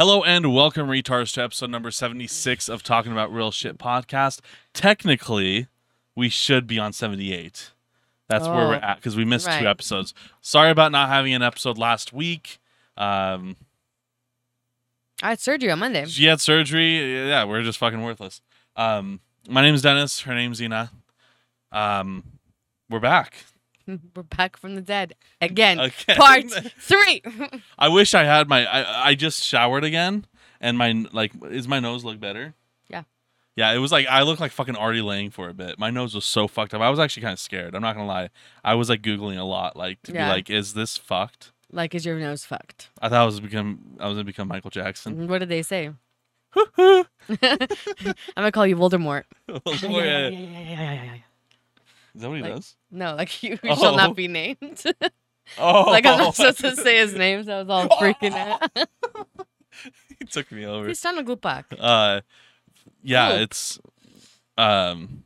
Hello and welcome, retards, to episode number 76 of Talking About Real Shit podcast. Technically, we should be on 78. That's where we're Oh, at because we missed right. two episodes. Sorry about not having an episode last week. Um, I had surgery on Monday. she had surgery. Yeah, we're just fucking worthless. Um, my name's Dennis. Her name's Zena. Um, we're back. We're back from the dead again. Again. Part three. I wish I had my. I, I just showered again, and my like is my nose look better? Yeah. Yeah, it was like I looked like fucking Artie Lange for a bit. My nose was so fucked up. I was actually kind of scared. I'm not gonna lie. I was like googling a lot, like to Yeah. be like, is this fucked? like, is your nose fucked? I thought I was become. I was gonna become Michael Jackson. Mm-hmm. What did they say? I'm gonna call you Voldemort. yeah. Is that what he Like- does? No, like you Oh. shall not be named. Oh, like I'm not supposed to say his name, so I was all freaking out. he took me over. He's trying to glupak. Uh, yeah, Ooh. it's um.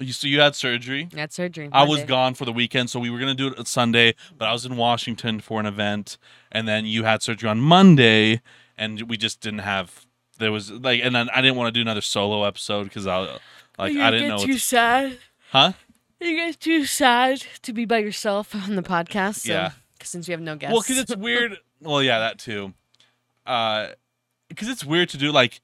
You, so you had surgery. I had surgery. I was gone for the weekend, so we were gonna do it on Sunday, but I was in Washington for an event, and then you had surgery on Monday, and we just didn't have. There was like, and then I didn't want to do another solo episode because I, like, I didn't know. what too to- sad. huh? You guys too sad to be by yourself on the podcast. So, Yeah. Since we have no guests. Well, because it's weird. well, yeah, that too. Uh, because it's weird to do like,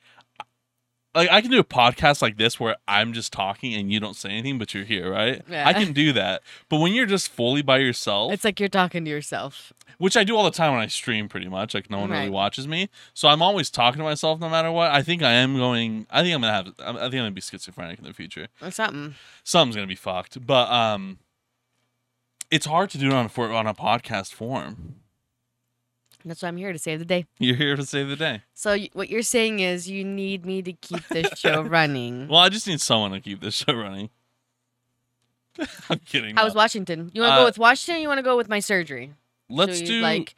like I can do a podcast like this where I'm just talking and you don't say anything, but you're here, right? Yeah. I can do that. But when you're just fully by yourself, It's like you're talking to yourself. Which I do all the time when I stream, pretty much. Like no one really watches me, so I'm always talking to myself no matter what. I think I am going. I think I'm gonna have. I think I'm gonna be schizophrenic in the future. Or something. Something's gonna be fucked. But um, it's hard to do it on for on a podcast form. That's why I'm here to save the day. You're here to save the day. So y- what you're saying is you need me to keep this show running. Well, I just need someone to keep this show running. I'm kidding. How's. Washington? You want to Uh, go with Washington? or You want to go with my surgery? Let's So do. like.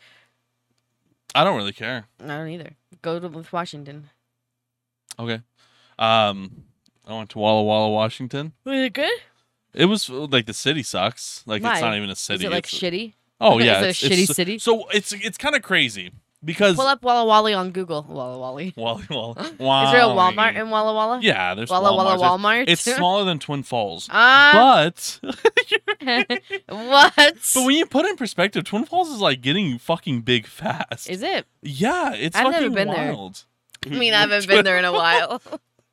I don't really care. I don't either. Go to with Washington. Okay. Um, I went to Walla Walla, Washington. Was it good? It was like the city sucks. Like it's not even a city. Is it like it's, shitty? Oh Is yeah, it a it's, shitty it's- city? So it's it's kind of crazy because Pull up Walla Wally on Google. Walla Wally. Walla Walla. Is there a Walmart in Walla Walla? Yeah, there's Walla Walla Walmart. It's smaller than Twin Falls, Ah. but what? but when you put it in perspective, Twin Falls is like getting fucking big fast. Is it? yeah, it's I've fucking never been there. wild. I mean, I haven't been there in a while.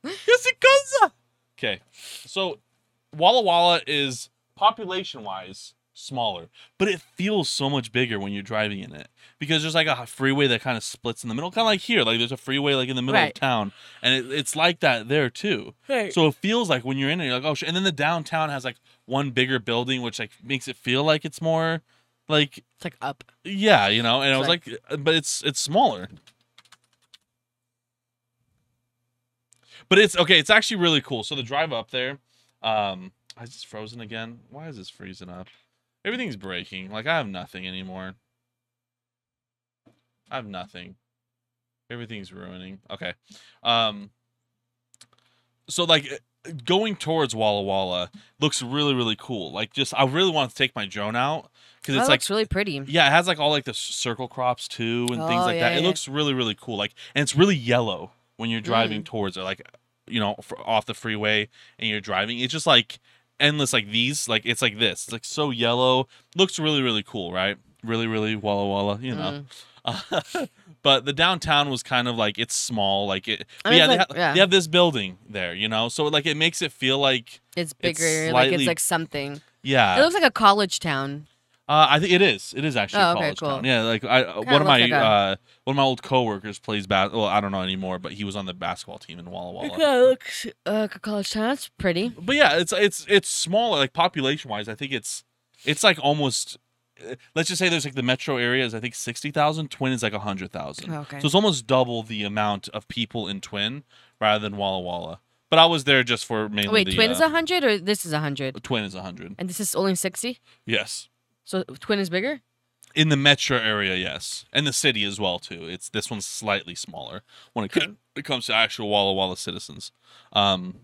Yes, it goes. Okay, so Walla Walla is population wise smaller, but it feels so much bigger when you're driving in it because there's like a freeway that kind of splits in the middle, kind of like here. Like there's a freeway like in the middle Right. of town, and it, it's like that there too. Right. So it feels like when you're in it, you're like, oh shit. And then the downtown has like one bigger building, which like makes it feel like it's more like It's like up. yeah, you know. And I was Right. like, uh, but it's it's smaller. But it's okay. It's actually really cool. So the drive up there, um, is this frozen again? Why is this freezing up? Everything's breaking. Like I have nothing anymore. I have nothing. Everything's ruining. Okay. Um. So like uh, going towards Walla Walla looks really really cool. Like just I really want to take my drone out because That it's like looks really pretty. yeah, it has like all like the circle crops too and things Oh, like yeah, that. It looks really really cool. Like and it's really yellow when you're driving Mm. towards it. Like you know off the freeway and you're driving. It's just like endless like these. Like it's like this. It's like so yellow. Looks really really cool, right? Really really walla walla. You know. Mm. but the downtown was kind of like it's small. Like it. I mean, yeah, it's they, like- ha- yeah. they have this building there. You know, so like it makes it feel like It's It's bigger. like it's like something. yeah. it looks like a college town. Uh, I think it is. It is actually Oh, okay, college cool. town. Yeah, like I uh, Kinda one of my like uh one of my old coworkers plays bas. Well, I don't know anymore, but he was on the basketball team in Walla Walla. It looks uh, like a college town. That's pretty. But yeah, it's it's it's smaller. Like population wise, I think it's it's like almost. uh, Let's just say there's like the metro area is I think sixty thousand. Twin is like a hundred thousand. Okay. So it's almost double the amount of people in Twin rather than Walla Walla. But I was there just for mainly. Wait, the, twin is uh, a hundred or this is a hundred, Twin is a hundred. and this is only sixty. Yes. So twin is bigger. In the metro area, yes, and the city as well too. It's this one's slightly smaller when it, co- it comes to actual Walla Walla citizens. Um,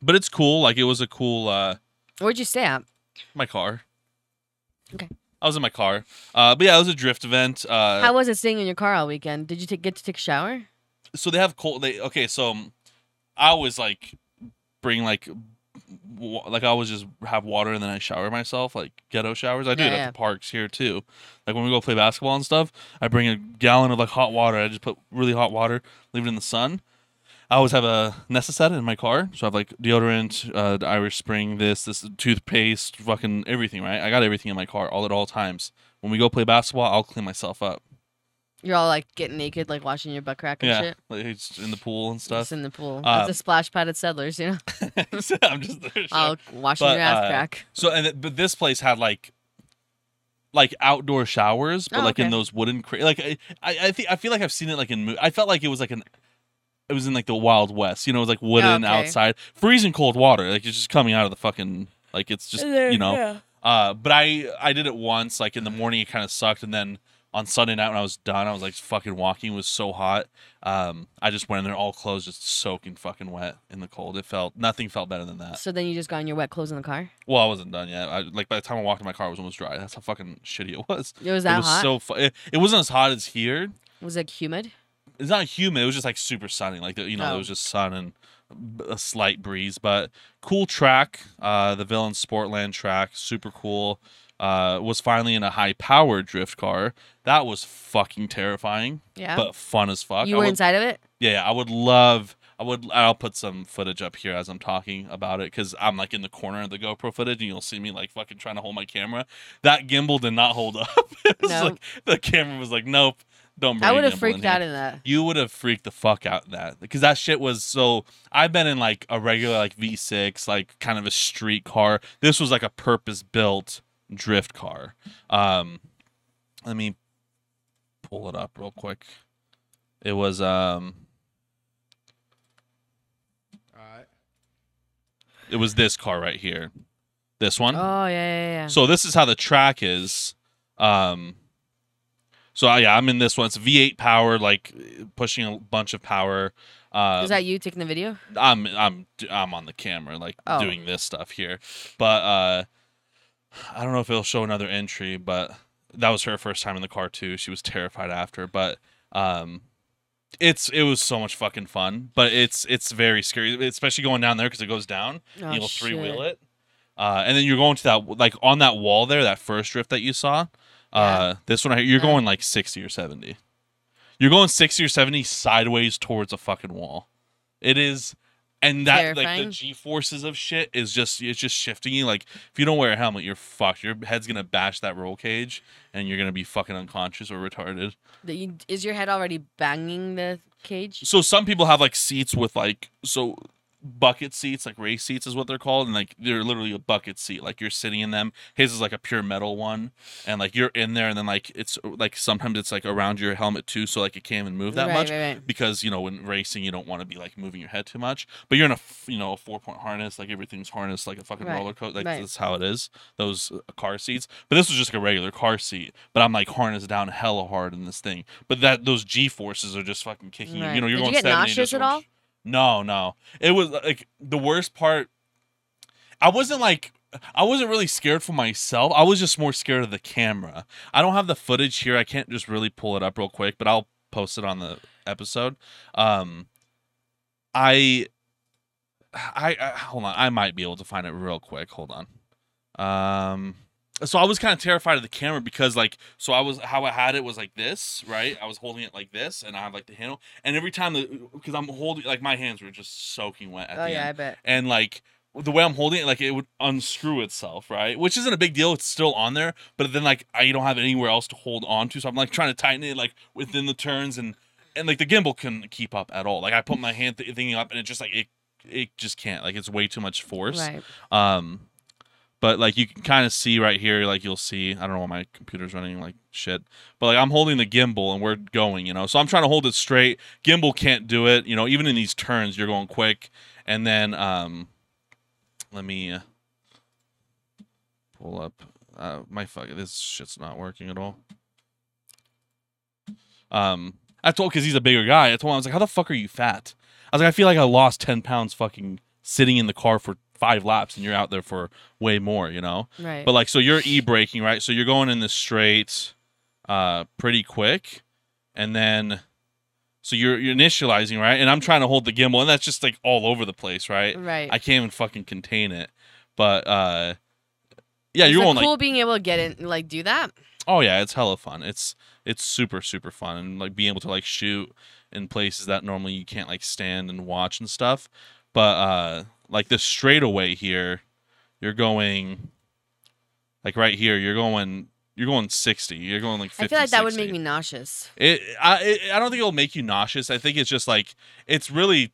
but it's cool. Like it was a cool. Uh, Where'd you stay at? my car. Okay. I was in my car. Uh, but yeah, it was a drift event. Uh, How was it staying in your car all weekend? Did you ta- get to take a shower? so they have cold. They okay. So I always like bring like like I always just have water and then I shower myself like ghetto showers. I do Yeah, it at yeah. the parks here too. Like when we go play basketball and stuff, I bring a gallon of like hot water. I just put really hot water, leave it in the sun. I always have a Necesset in my car, so I have like deodorant, uh, the Irish Spring, this, this toothpaste, fucking everything. Right, I got everything in my car all at all times. When we go play basketball, I'll clean myself up. You're all like getting naked, like washing your butt crack and Yeah, shit. like it's in the pool and stuff. Just in the pool. Uh, At the splash pad at Settlers, you know? I'm just there. All washing But, your ass uh, crack. So and th- but this place had like like outdoor showers, but Oh, like in okay. those wooden cra- like I I I think I feel like I've seen it like in mo- I felt like it was like an it was in like the Wild West, you know, it was like wooden okay. outside, freezing cold water, like it's just coming out of the fucking like it's just you know. Uh, but I I did it once, like in the morning, it kind of sucked, and then on Sunday night when I was done, I was like fucking walking, it was so hot. Um, I just went in there all clothes, just soaking fucking wet in the cold. It felt nothing felt better than that. So then you just got in your wet clothes in the car? Well, I wasn't done yet. I, like by the time I walked in my car, it was almost dry. That's how fucking shitty it was. It was it that was hot? so fu- it, it wasn't as hot as here. was it humid? It's not humid. It was just like super sunny. Like the, you know, Oh. there was just sun and a slight breeze. But cool track. Uh, the Villain Sportland track, super cool. Uh, was finally in a high powered drift car. That was fucking terrifying, Yeah. but fun as fuck. you I were would- inside of it? yeah, I would love. I would. I'll put some footage up here as I'm talking about it because I'm like in the corner of the GoPro footage, and you'll see me like fucking trying to hold my camera. That gimbal did not hold up. it was No. like the camera was like, nope, don't. Bring I would have freaked in out in that. You would have freaked the fuck out in that because that shit was so. I've been in like a regular like V6, like kind of a street car. This was like a purpose built drift car. Um, let me pull it up real quick. It was um. Alright. it was this car right here this one Oh, yeah, yeah, yeah. so this is how the track is um so uh, yeah i'm in this one it's v8 power like pushing a bunch of power uh Is that you taking the video? i'm i'm i'm on the camera like Oh. doing this stuff here but uh i don't know if it'll show another entry but that was her first time in the car too she was terrified after but um it's it was so much fucking fun but it's it's very scary especially going down there because it goes down Oh, you'll three wheel it. Uh, and then you're going to that like on that wall there, that first drift that you saw. Uh, this one right here, you're Yeah. going like sixty or seventy. You're going sixty or seventy sideways towards a fucking wall. It is, and that like the g forces of shit is just it's just shifting you. Like if you don't wear a helmet, you're fucked. Your head's gonna bash that roll cage, and you're gonna be fucking unconscious or retarded. Is your head already banging the cage? So some people have like seats with like so bucket seats, like race seats is what they're called, and like they're literally a bucket seat. Like you're sitting in them. His is like a pure metal one, and like you're in there, and then like it's like sometimes it's like around your helmet too, so like it can't even move that right, much. Right, right. Because you know when racing you don't want to be like moving your head too much, but you're in a you know a four point harness like everything's harnessed like a fucking roller coaster like that's how it is those uh, car seats. But this was just like a regular car seat, but I'm like harnessed down hella hard in this thing. But that those G forces are just fucking kicking you. You know you're Did you get nauseous at all? No, no. It was like the worst part. I wasn't like I wasn't really scared for myself. I was just more scared of the camera. I don't have the footage here. I can't just really pull it up real quick, but I'll post it on the episode. Um I I, I hold on. I might be able to find it real quick. Hold on. Um so I was kind of terrified of the camera because like so I was how I had it was like this, right? I was holding it like this and I have like the handle and every time the because I'm holding like my hands were just soaking wet at Oh the yeah, end I bet. and like the way I'm holding it, like it would unscrew itself, right? Which isn't a big deal. It's still on there, but then like I don't have anywhere else to hold on to, so I'm like trying to tighten it like within the turns, and and like the gimbal couldn't keep up at all. Like I put my hand th- thinking up, and it just like it it just can't. Like it's way too much force. Right. Um, but like you can kind of see right here, like you'll see. I don't know why my computer's running like shit, but like I'm holding the gimbal and we're going, you know. So I'm trying to hold it straight. Gimbal can't do it, you know. Even in these turns, you're going quick, and then um, let me uh, pull up. Uh, my fuck, this shit's not working at all. Um, I told because he's a bigger guy. I told him I was like, "How the fuck are you fat?" I was like, "I feel like I lost ten pounds fucking sitting in the car for five laps and you're out there for way more, you know. Right. But like, so you're e braking, right? So you're going in the straight, uh, pretty quick, and then, so you're you're initializing, right? And I'm trying to hold the gimbal, and that's just like all over the place, right? right. I can't even fucking contain it. But uh, yeah, Is you're going like, cool being able to get in, like, do that. oh yeah, it's hella fun. It's it's super super fun, and like being able to like shoot in places that normally you can't like stand and watch and stuff. But uh, like the straightaway here, you're going like right here. You're going you're going 60. You're going like 50. I feel like that would make me nauseous. It I it, I don't think it'll make you nauseous. I think it's just like it's really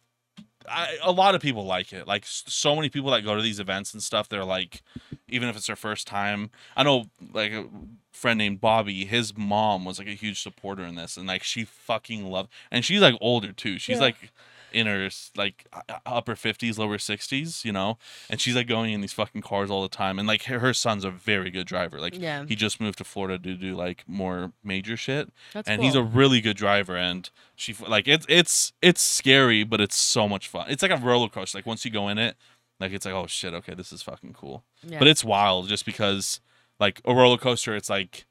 I, a lot of people like it. Like so many people that go to these events and stuff, they're like, even if it's their first time. I know like a friend named Bobby. His mom was like a huge supporter in this, and like she fucking loved. And she's like older too. She's Yeah. like in her like upper 50s lower 60s you know and she's like going in these fucking cars all the time and like her, her son's a very good driver like Yeah. he just moved to florida to do like more major shit That's and cool. he's a really good driver and she like it's it's it's scary but it's so much fun it's like a roller coaster like once you go in it like it's like oh shit okay this is fucking cool yeah. but it's wild just because like a roller coaster it's like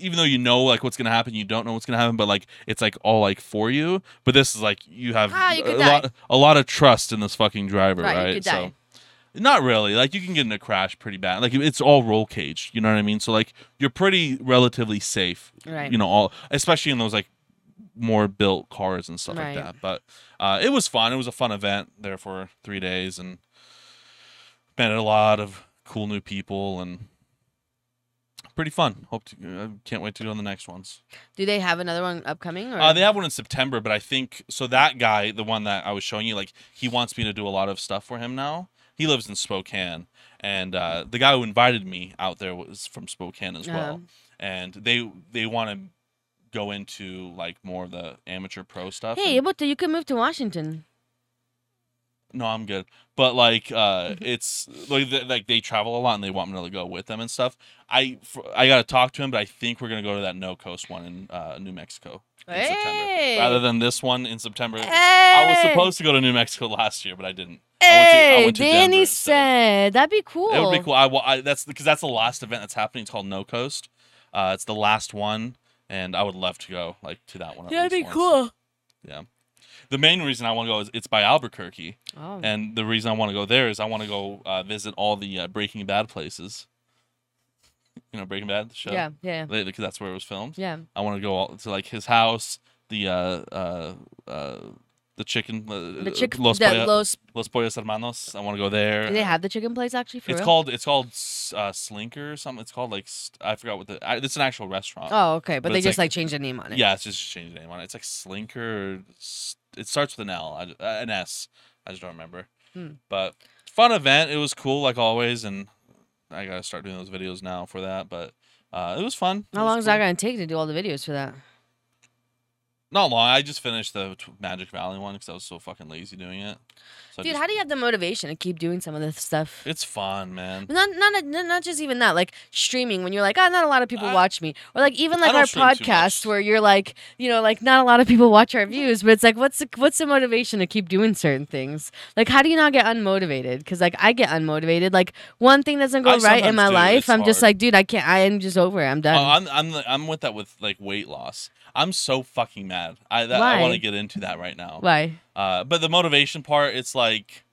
even though you know like what's gonna happen you don't know what's gonna happen but like it's like all like for you but this is like you have Ah, you could a die. lot a lot of trust in this fucking driver Right, right, you could die. so not really like you can get in a crash pretty bad like it's all roll cage you know what i mean so like you're pretty relatively safe Right. you know all especially in those like more built cars and stuff Right. like that but uh it was fun it was a fun event there for three days and met a lot of cool new people and pretty fun hope to uh, can't wait to do on the next ones Do they have another one upcoming? Or? uh, they have one in september but i think so that guy the one that i was showing you like he wants me to do a lot of stuff for him now he lives in spokane and uh, the guy who invited me out there was from spokane as well Uh-huh. and they they want to go into like more of the amateur pro stuff. hey, and- but you can move to Washington. No, I'm good. But like, uh, Mm-hmm. it's like th- like they travel a lot and they want me to go with them and stuff. I I gotta talk to him, but I think we're gonna go to that No Coast one in uh, New Mexico in Hey. September rather than this one in September. Hey. I was supposed to go to New Mexico last year, but I didn't. I went to- I Hey, went to Danny said that'd be cool. It would be cool. I, I that's because that's the last event that's happening. It's called No Coast. Uh, it's the last one, and I would love to go like to that one. at That'd be once. cool. The main reason I want to go is it's by Albuquerque, Oh. and the reason I want to go there is I want to go uh, visit all the uh, Breaking Bad places. You know Breaking Bad, the show. yeah, yeah, Because that's where it was filmed. yeah. I want to go all, to like his house, the uh, uh, uh, the chicken, uh, The chick, Los, the Polla- Los. Los Pollos Hermanos. I want to go there. Do they have the chicken place actually for It's real? called it's called uh, Slinker or something. It's called like I forgot what the. I, it's an actual restaurant. Oh, okay, but, but they just like- like, changed the name on it. Yeah, it's just changed the name on it. It's like Slinker. It starts with an L, I, uh, an S. I just don't remember. Hmm. But fun event. It was cool like always, and I gotta start doing those videos now for that. But uh, it was fun. How long is cool. that gonna take to do all the videos for that? Not long. I just finished the Magic Valley one because I was so fucking lazy doing it. So Dude, just- how do you have the motivation to keep doing some of this stuff? it's fun, man. Not, not, not, not just even that. Like streaming, when you're like, oh, not a lot of people I- watch me, or like even like our podcast, where you're like, you know, like not a lot of people watch our views, but it's like, what's the, what's the motivation to keep doing certain things? Like, how do you not get unmotivated? Because like I get unmotivated. Like one thing doesn't go I right in my do. life, It's I'm just like, dude, I can't. I am just over it. I'm oh, done. Oh, I'm I'm the- I'm with that with like weight loss. I'm so fucking mad. I that, I Why? want to get into that right now. Why? Uh, but the motivation part, it's like,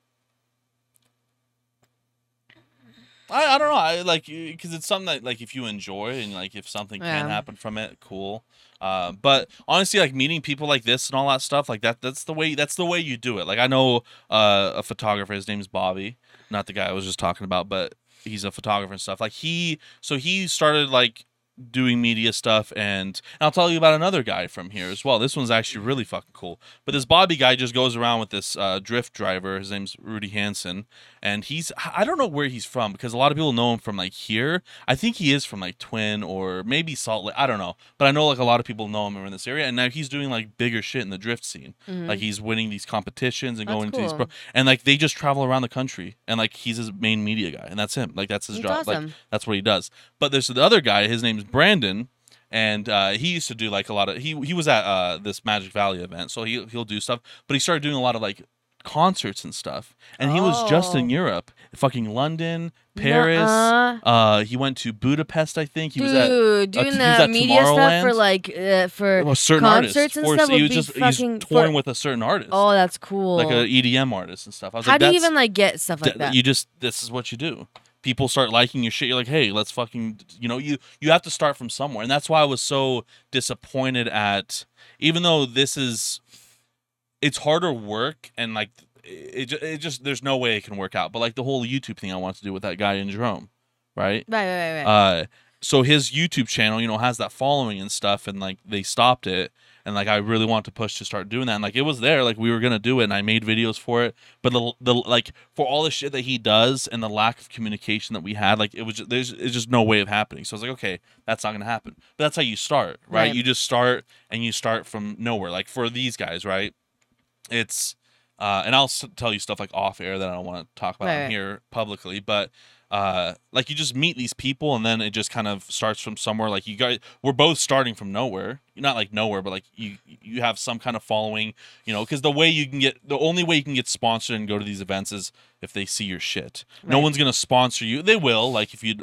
I, I don't know. I like because it's something that like if you enjoy and like if something can Yeah. happen from it, cool. Uh, but honestly, like meeting people like this and all that stuff, like that, that's the way. That's the way you do it. Like I know uh, a photographer. His name's Bobby, not the guy I was just talking about, but he's a photographer and stuff. Like he, so he started like doing media stuff and, and I'll tell you about another guy from here as well. This one's actually really fucking cool. But this Bobby guy just goes around with this uh, drift driver. His name's Rudy Hansen, and he's I don't know where he's from because a lot of people know him from like here. I think he is from like Twin or maybe Salt Lake. I don't know, but I know like a lot of people know him in this area, and now he's doing like bigger shit in the drift scene. Mhm. Like he's winning these competitions and That's going to these pro, and like they just travel around the country, and like he's his main media guy, and that's him. Like that's his That's job. Like that's what he does. But there's the other guy. His name's Brandon, and uh, he used to do like a lot of. He he was at uh, this Magic Valley event, so he he'll do stuff. But he started doing a lot of like concerts and stuff, and he was just in Oh. Europe, fucking London, Paris. Nuh-uh. Uh, he went to Budapest, I think. He Dude, was at uh, doing he was at media stuff for like uh, for well, certain concerts artists. and for- stuff he would was be just fucking he's touring for- with a certain artist, Oh, that's cool. like an EDM artist and stuff. I was How like, do you that's even like get stuff like th- that? you just this is what you do. People start liking your shit. You're like, hey, let's fucking, you know, you you have to start from somewhere, and that's why I was so disappointed at, even though this is, it's harder work and like it, it just there's no way it can work out. But like the whole YouTube thing I wanted to do with that guy in Jerome, right? right, right, right, right. Uh, so his YouTube channel, you know, has that following and stuff, and like they stopped it, and like I really want to push to start doing that, and like it was there, like we were gonna do it, and I made videos for it, but the the like for all the shit that he does and the lack of communication that we had, like it was just, there's it's just no way of happening. So I was like, okay, that's not gonna happen. But that's how you start, right? Right. You just start and you start from nowhere. Like for these guys, right? It's uh, and I'll s- tell you stuff like off air that I don't want to talk about right. here publicly, but uh, like you just meet these people and then it just kind of starts from somewhere. Like you guys, we're both starting from nowhere, not like nowhere, but like you you have some kind of following, you know, because the way you can get the only way you can get sponsored and go to these events is if they see your shit. No one's gonna sponsor you. They will, like if you,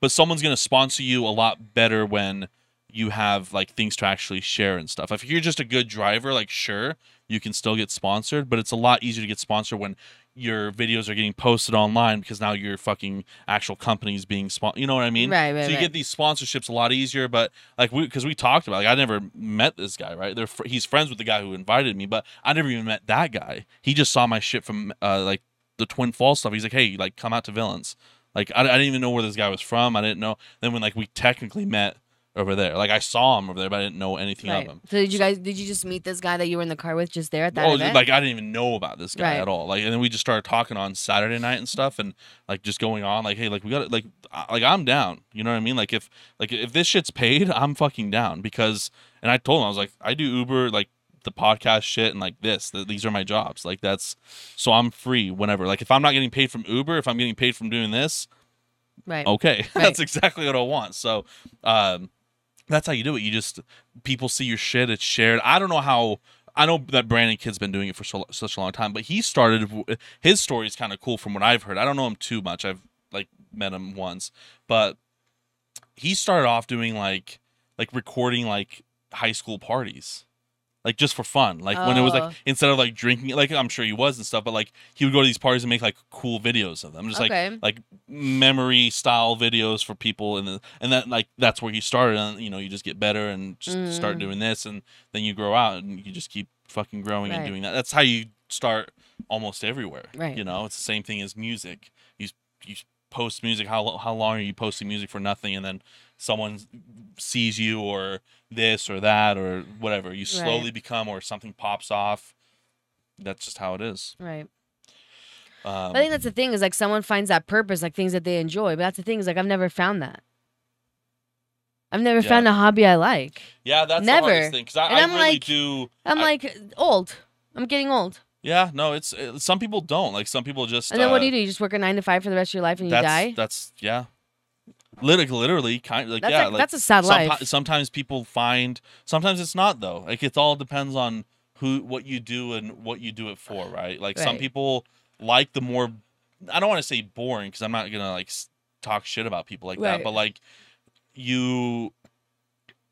but someone's gonna sponsor you a lot better when you have like things to actually share and stuff. If you're just a good driver, like sure, you can still get sponsored, but it's a lot easier to get sponsored when your videos are getting posted online because now your fucking actual company's being spon You know what I mean? Right, right, So you right. get these sponsorships a lot easier, but like we because we talked about like I never met this guy, right? They're fr- he's friends with the guy who invited me, but I never even met that guy. He just saw my shit from uh like the Twin Falls stuff. He's like, hey, like come out to Villains. Like I, I didn't even know where this guy was from. I didn't know. Then when like we technically met over there, like I saw him over there, but I didn't know anything right. of him. So did you guys? Did you just meet this guy that you were in the car with just there at that oh, event? like I didn't even know about this guy Right. at all. Like, and then we just started talking on Saturday night and stuff, and like just going on, like, hey, like we got to like, like I'm down. You know what I mean? Like if like if this shit's paid, I'm fucking down because. And I told him I was like, I do Uber, like the podcast shit, and like this. Th- these are my jobs. Like that's so I'm free whenever. Like if I'm not getting paid from Uber, if I'm getting paid from doing this, right. okay Right. that's exactly what i want so um that's how you do it. You just people see your shit it's shared. I don't know how i know that brandon kid's been doing it for so, such a long time but he started his story is kind of cool from what i've heard. I don't know him too much. I've like met him once but he started off doing like like recording like high school parties like just for fun. Like when it was Oh. like instead of like drinking like i'm sure he was and stuff but like he would go to these parties and make like cool videos of them. Just like okay. like memory style videos for people and the, and that like that's where you started. And you know you just get better and just start Mm. doing this and then you grow out and you just keep fucking growing and doing that. That's how you start almost everywhere Right. you know? It's the same thing as music. You you post music. How lo- how long are you posting music for nothing? And then someone sees you or this or that or whatever you slowly become or something pops off that's just how it is right. um, I think that's the thing is like someone finds that purpose, like things that they enjoy. But that's the thing is like I've never found that. I've never Yeah. found a hobby I like. yeah that's Never. the hardest thing because I, I I'm really like- do I'm I- like old. I'm getting old. Yeah, no, it's it, some people don't like. Some people just. And then what uh, do you do? You just work a nine to five for the rest of your life and you That's die. that's yeah. Literally, literally, kind of like That's yeah, like, like that's a sad someti- life. sometimes people find. Sometimes it's not though. Like it all depends on who, what you do, and what you do it for, right? Like some people like the more. I don't want to say boring because I'm not gonna like talk shit about people like that, but like you.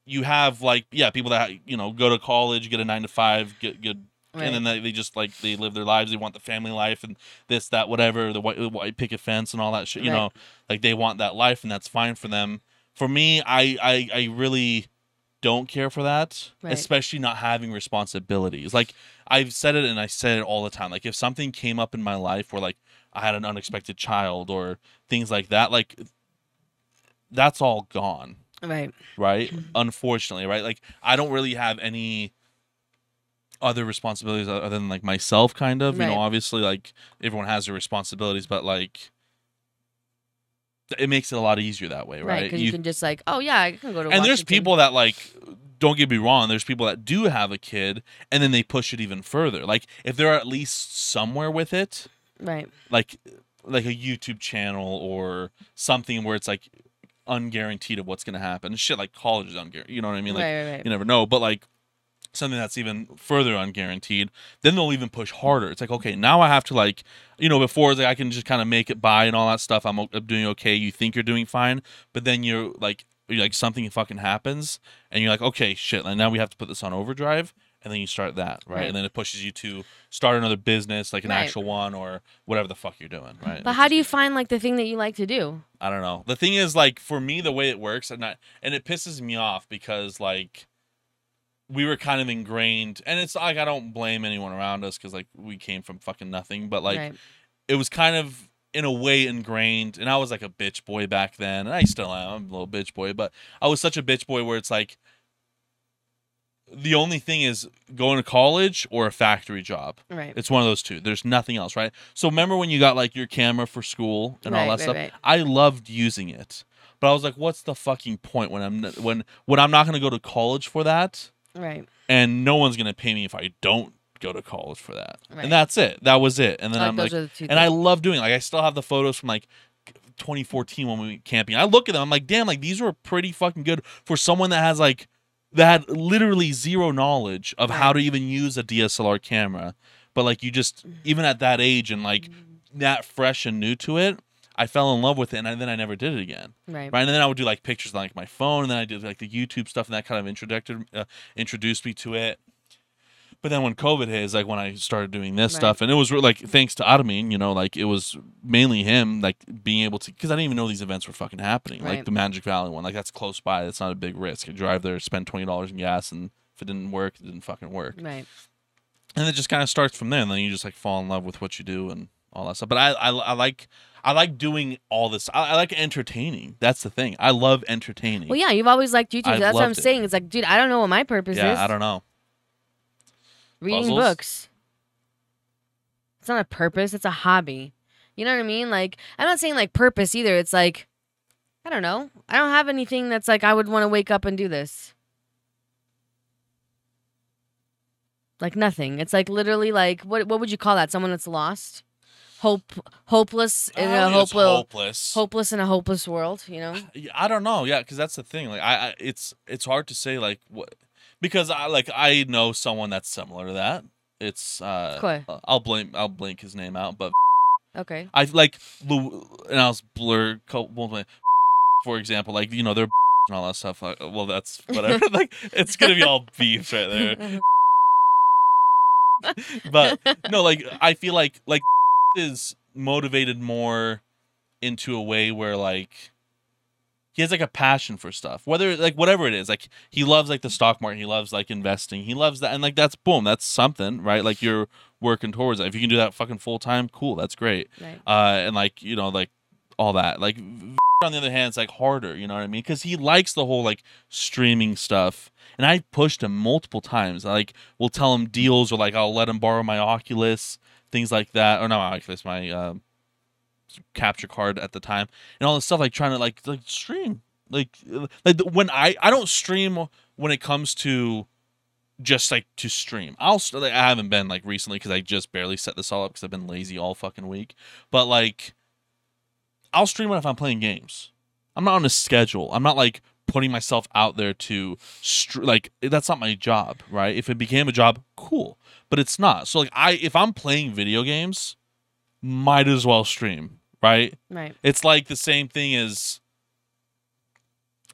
You have like yeah people that you know go to college get a nine to five get good Right. and then they, they just like they live their lives they want the family life and this that whatever the white, white picket fence and all that shit you Right. know like they want that life and that's fine for them for me i i, I really don't care for that Right. especially not having responsibilities like i've said it and i said it all the time like if something came up in my life where like i had an unexpected child or things like that like that's all gone right. right? Unfortunately, right? Like I don't really have any other responsibilities other than like myself kind of, you know, obviously like everyone has their responsibilities, but like it makes it a lot easier that way, Right. right? Because you, can just like, oh yeah, I can go to. and there's people that like don't get me wrong, there's people that do have a kid and then they push it even further. Like if they're at least somewhere with it, Right. like like a YouTube channel or something where it's like unguaranteed of what's gonna happen. Shit like college is unguaranteed. You know what I mean? Like right. Right. Right. you never know. But like something that's even further unguaranteed, then they'll even push harder. It's like, okay, now I have to like, you know, before like I can just kind of make it by and all that stuff. I'm, I'm doing okay. You think you're doing fine, but then you're like, you're like something fucking happens, and you're like, okay, shit. And now we have to put this on overdrive, and then you start that, right? Right. And then it pushes you to start another business, like an Right. actual one or whatever the fuck you're doing, right? But It's how do you find like the thing that you like to do? I don't know. The thing is, like, for me, the way it works, and I, and it pisses me off because, like, we were kind of ingrained, and it's like I don't blame anyone around us because, like, we came from fucking nothing, but like, right. it was kind of in a way ingrained, and I was like a bitch boy back then, and I still am. I'm a little bitch boy, but I was such a bitch boy where it's like. The only thing is going to college or a factory job. Right. It's one of those two. There's nothing else, right? So remember when you got like your camera for school and all that right, stuff? right. I loved using it. But I was like, what's the fucking point when I'm when when I'm not going to go to college for that Right. and no one's going to pay me if I don't go to college for that. Right. And that's it. That was it. And then Like, I'm like the and I love doing it. like I still have the photos from like 2014 when we went camping. I look at them, I'm like, damn, like these were pretty fucking good for someone that has like that had literally zero knowledge of how to even use a DSLR camera. But like you just even at that age and like that fresh and new to it, I fell in love with it and I, then I never did it again. Right. Right. And then I would do like pictures on like my phone and then I did like the YouTube stuff and that kind of introduced uh, introduced me to it. But then when COVID hit, is like when I started doing this Right. stuff, and it was like thanks to Adamine, you know, like it was mainly him, like being able to, because I didn't even know these events were fucking happening, like the Magic Valley one, like that's close by, that's not a big risk. I drive there, spend twenty dollars in gas, and if it didn't work, it didn't fucking work. Right. And it just kind of starts from there, and then you just like fall in love with what you do and all that stuff. But I, I, I like, I like doing all this. I, I like entertaining. That's the thing. I love entertaining. Well, yeah, you've always liked YouTube. That's what I'm it. saying. It's like, dude, I don't know what my purpose yeah, is. I don't know. Reading Puzzles? books. It's not a purpose. It's a hobby. You know what I mean? Like, I'm not saying like purpose either. It's like, I don't know. I don't have anything that's like I would want to wake up and do this. Like nothing. It's like literally like what what would you call that? Someone that's lost, hope, hopeless in a don't think it's hopeless, hopeless. hopeless in a hopeless world. You know? I don't know. Yeah, because that's the thing. Like, I, I, it's it's hard to say like what because I like I know someone that's similar to that. It's uh, Okay. I'll blame I'll blink his name out, but Okay. I like and I'll blur for example, like you know they're and all that stuff. Like, well, that's whatever. like, it's gonna be all beefs right there. But no, like I feel like like is motivated more into a way where like he has like a passion for stuff whether like whatever it is like he loves like the stock market he loves like investing he loves that and like that's boom that's something right? Like you're working towards it if you can do that fucking full time cool that's great. Right. uh and like you know like all that. Like on the other hand it's like harder you know what i mean? Because he likes the whole like streaming stuff and i pushed him multiple times. Like we'll tell him deals or like i'll let him borrow my oculus things like that. Or not my oculus my um capture card at the time. And all this stuff like trying to like like stream. Like like when i i don't stream when it comes to just like to stream. I'll like, i haven't been like recently because i just barely set this all up because i've been lazy all fucking week. But like i'll stream it if i'm playing games. I'm not on a schedule. I'm not like putting myself out there to str- like that's not my job right if it became a job cool but it's not so like i if i'm playing video games might as well stream right Right. it's like the same thing as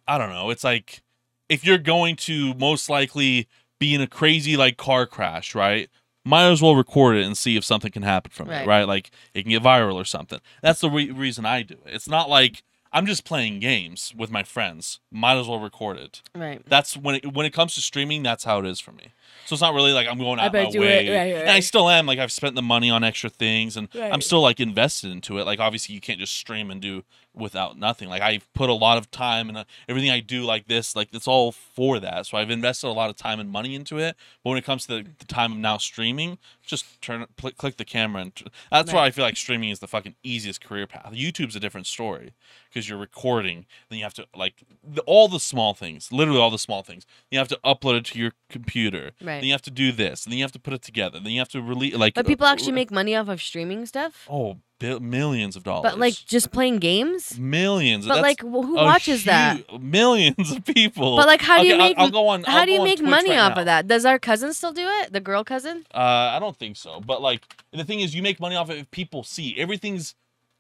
I don't know. It's like if you're going to most likely be in a crazy like car crash, right? Might as well record it and see if something can happen from it, Right. right? Like it can get viral or something. That's the re- reason I do it. It's not like I'm just playing games with my friends. Might as well record it. Right. That's when it, when it comes to streaming. That's how it is for me. So it's not really like I'm going out my way. it- right, right, And I still am. Like I've spent the money on extra things, and I'm still like invested into it. Like obviously you can't just stream and do without nothing. Like I've put a lot of time and uh, everything I do like this, like it's all for that. So I've invested a lot of time and money into it. But when it comes to the, the time of now streaming, just turn it, pl- click the camera, and that's why I feel like streaming is the fucking easiest career path. YouTube's a different story because you're recording, then you have to like the, all the small things, literally all the small things. You have to upload it to your computer, Right. Then you have to do this. And then you have to put it together. Then you have to release like. But people uh, actually uh, make money off of streaming stuff. Oh, bi- millions of dollars. But like just playing games. millions. But That's like, wh- who watches that? Millions of people. But like, how do you Okay, I'll- make I'll, go on. how I'll do you make money right off now. of that? Does our cousin still do it? The girl cousin? Uh, I don't think so. But like the thing is, you make money off of it if people see. Everything's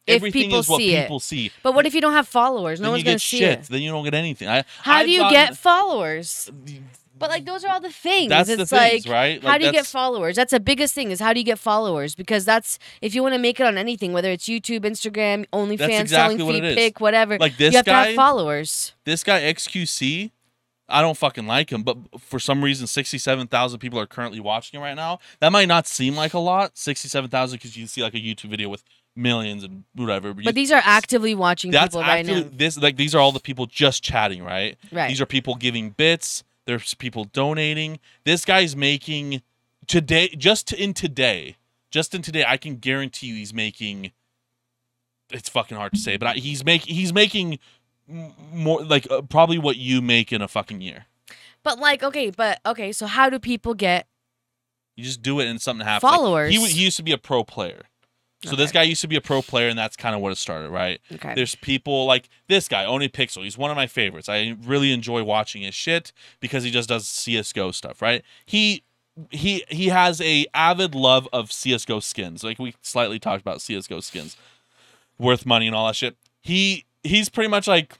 If everything people is what see it. see. But what if you don't have followers? No then one's gonna see shit. it. Then you don't get anything. I, How I've do you gotten- get followers? Mm, But like those are all the things. That's it's the things, like right? how do you get followers? That's the biggest thing is how do you get followers? Because that's if you want to make it on anything, whether it's YouTube, Instagram, OnlyFans, exactly selling what feed it is. pick, whatever. Like this you have to guy- have followers. this guy XQC, I don't fucking like him, but for some reason, sixty-seven thousand people are currently watching it right now. That might not seem like a lot, sixty-seven thousand, because you see like a YouTube video with millions and whatever. But, these are actively watching that's people right actually now. this like these are all the people just chatting, right? Right. These are people giving bits. There's people donating. This guy's making today, just in today, just in today. I can guarantee you, he's making. It's fucking hard to say, but I, he's making he's making more like uh, probably what you make in a fucking year. But like, okay, but okay, so how do people get You just do it and something happens. Like, Followers. he he used to be a pro player, so this guy used to be a pro player, and that's kind of what it started, right? okay? There's people like this guy, ohnePixel. He's one of my favorites. I really enjoy watching his shit because he just does CS:GO stuff, right? He he he has a avid love of CS:GO skins. Like we slightly talked about CS:GO skins, worth money and all that shit. He he's pretty much like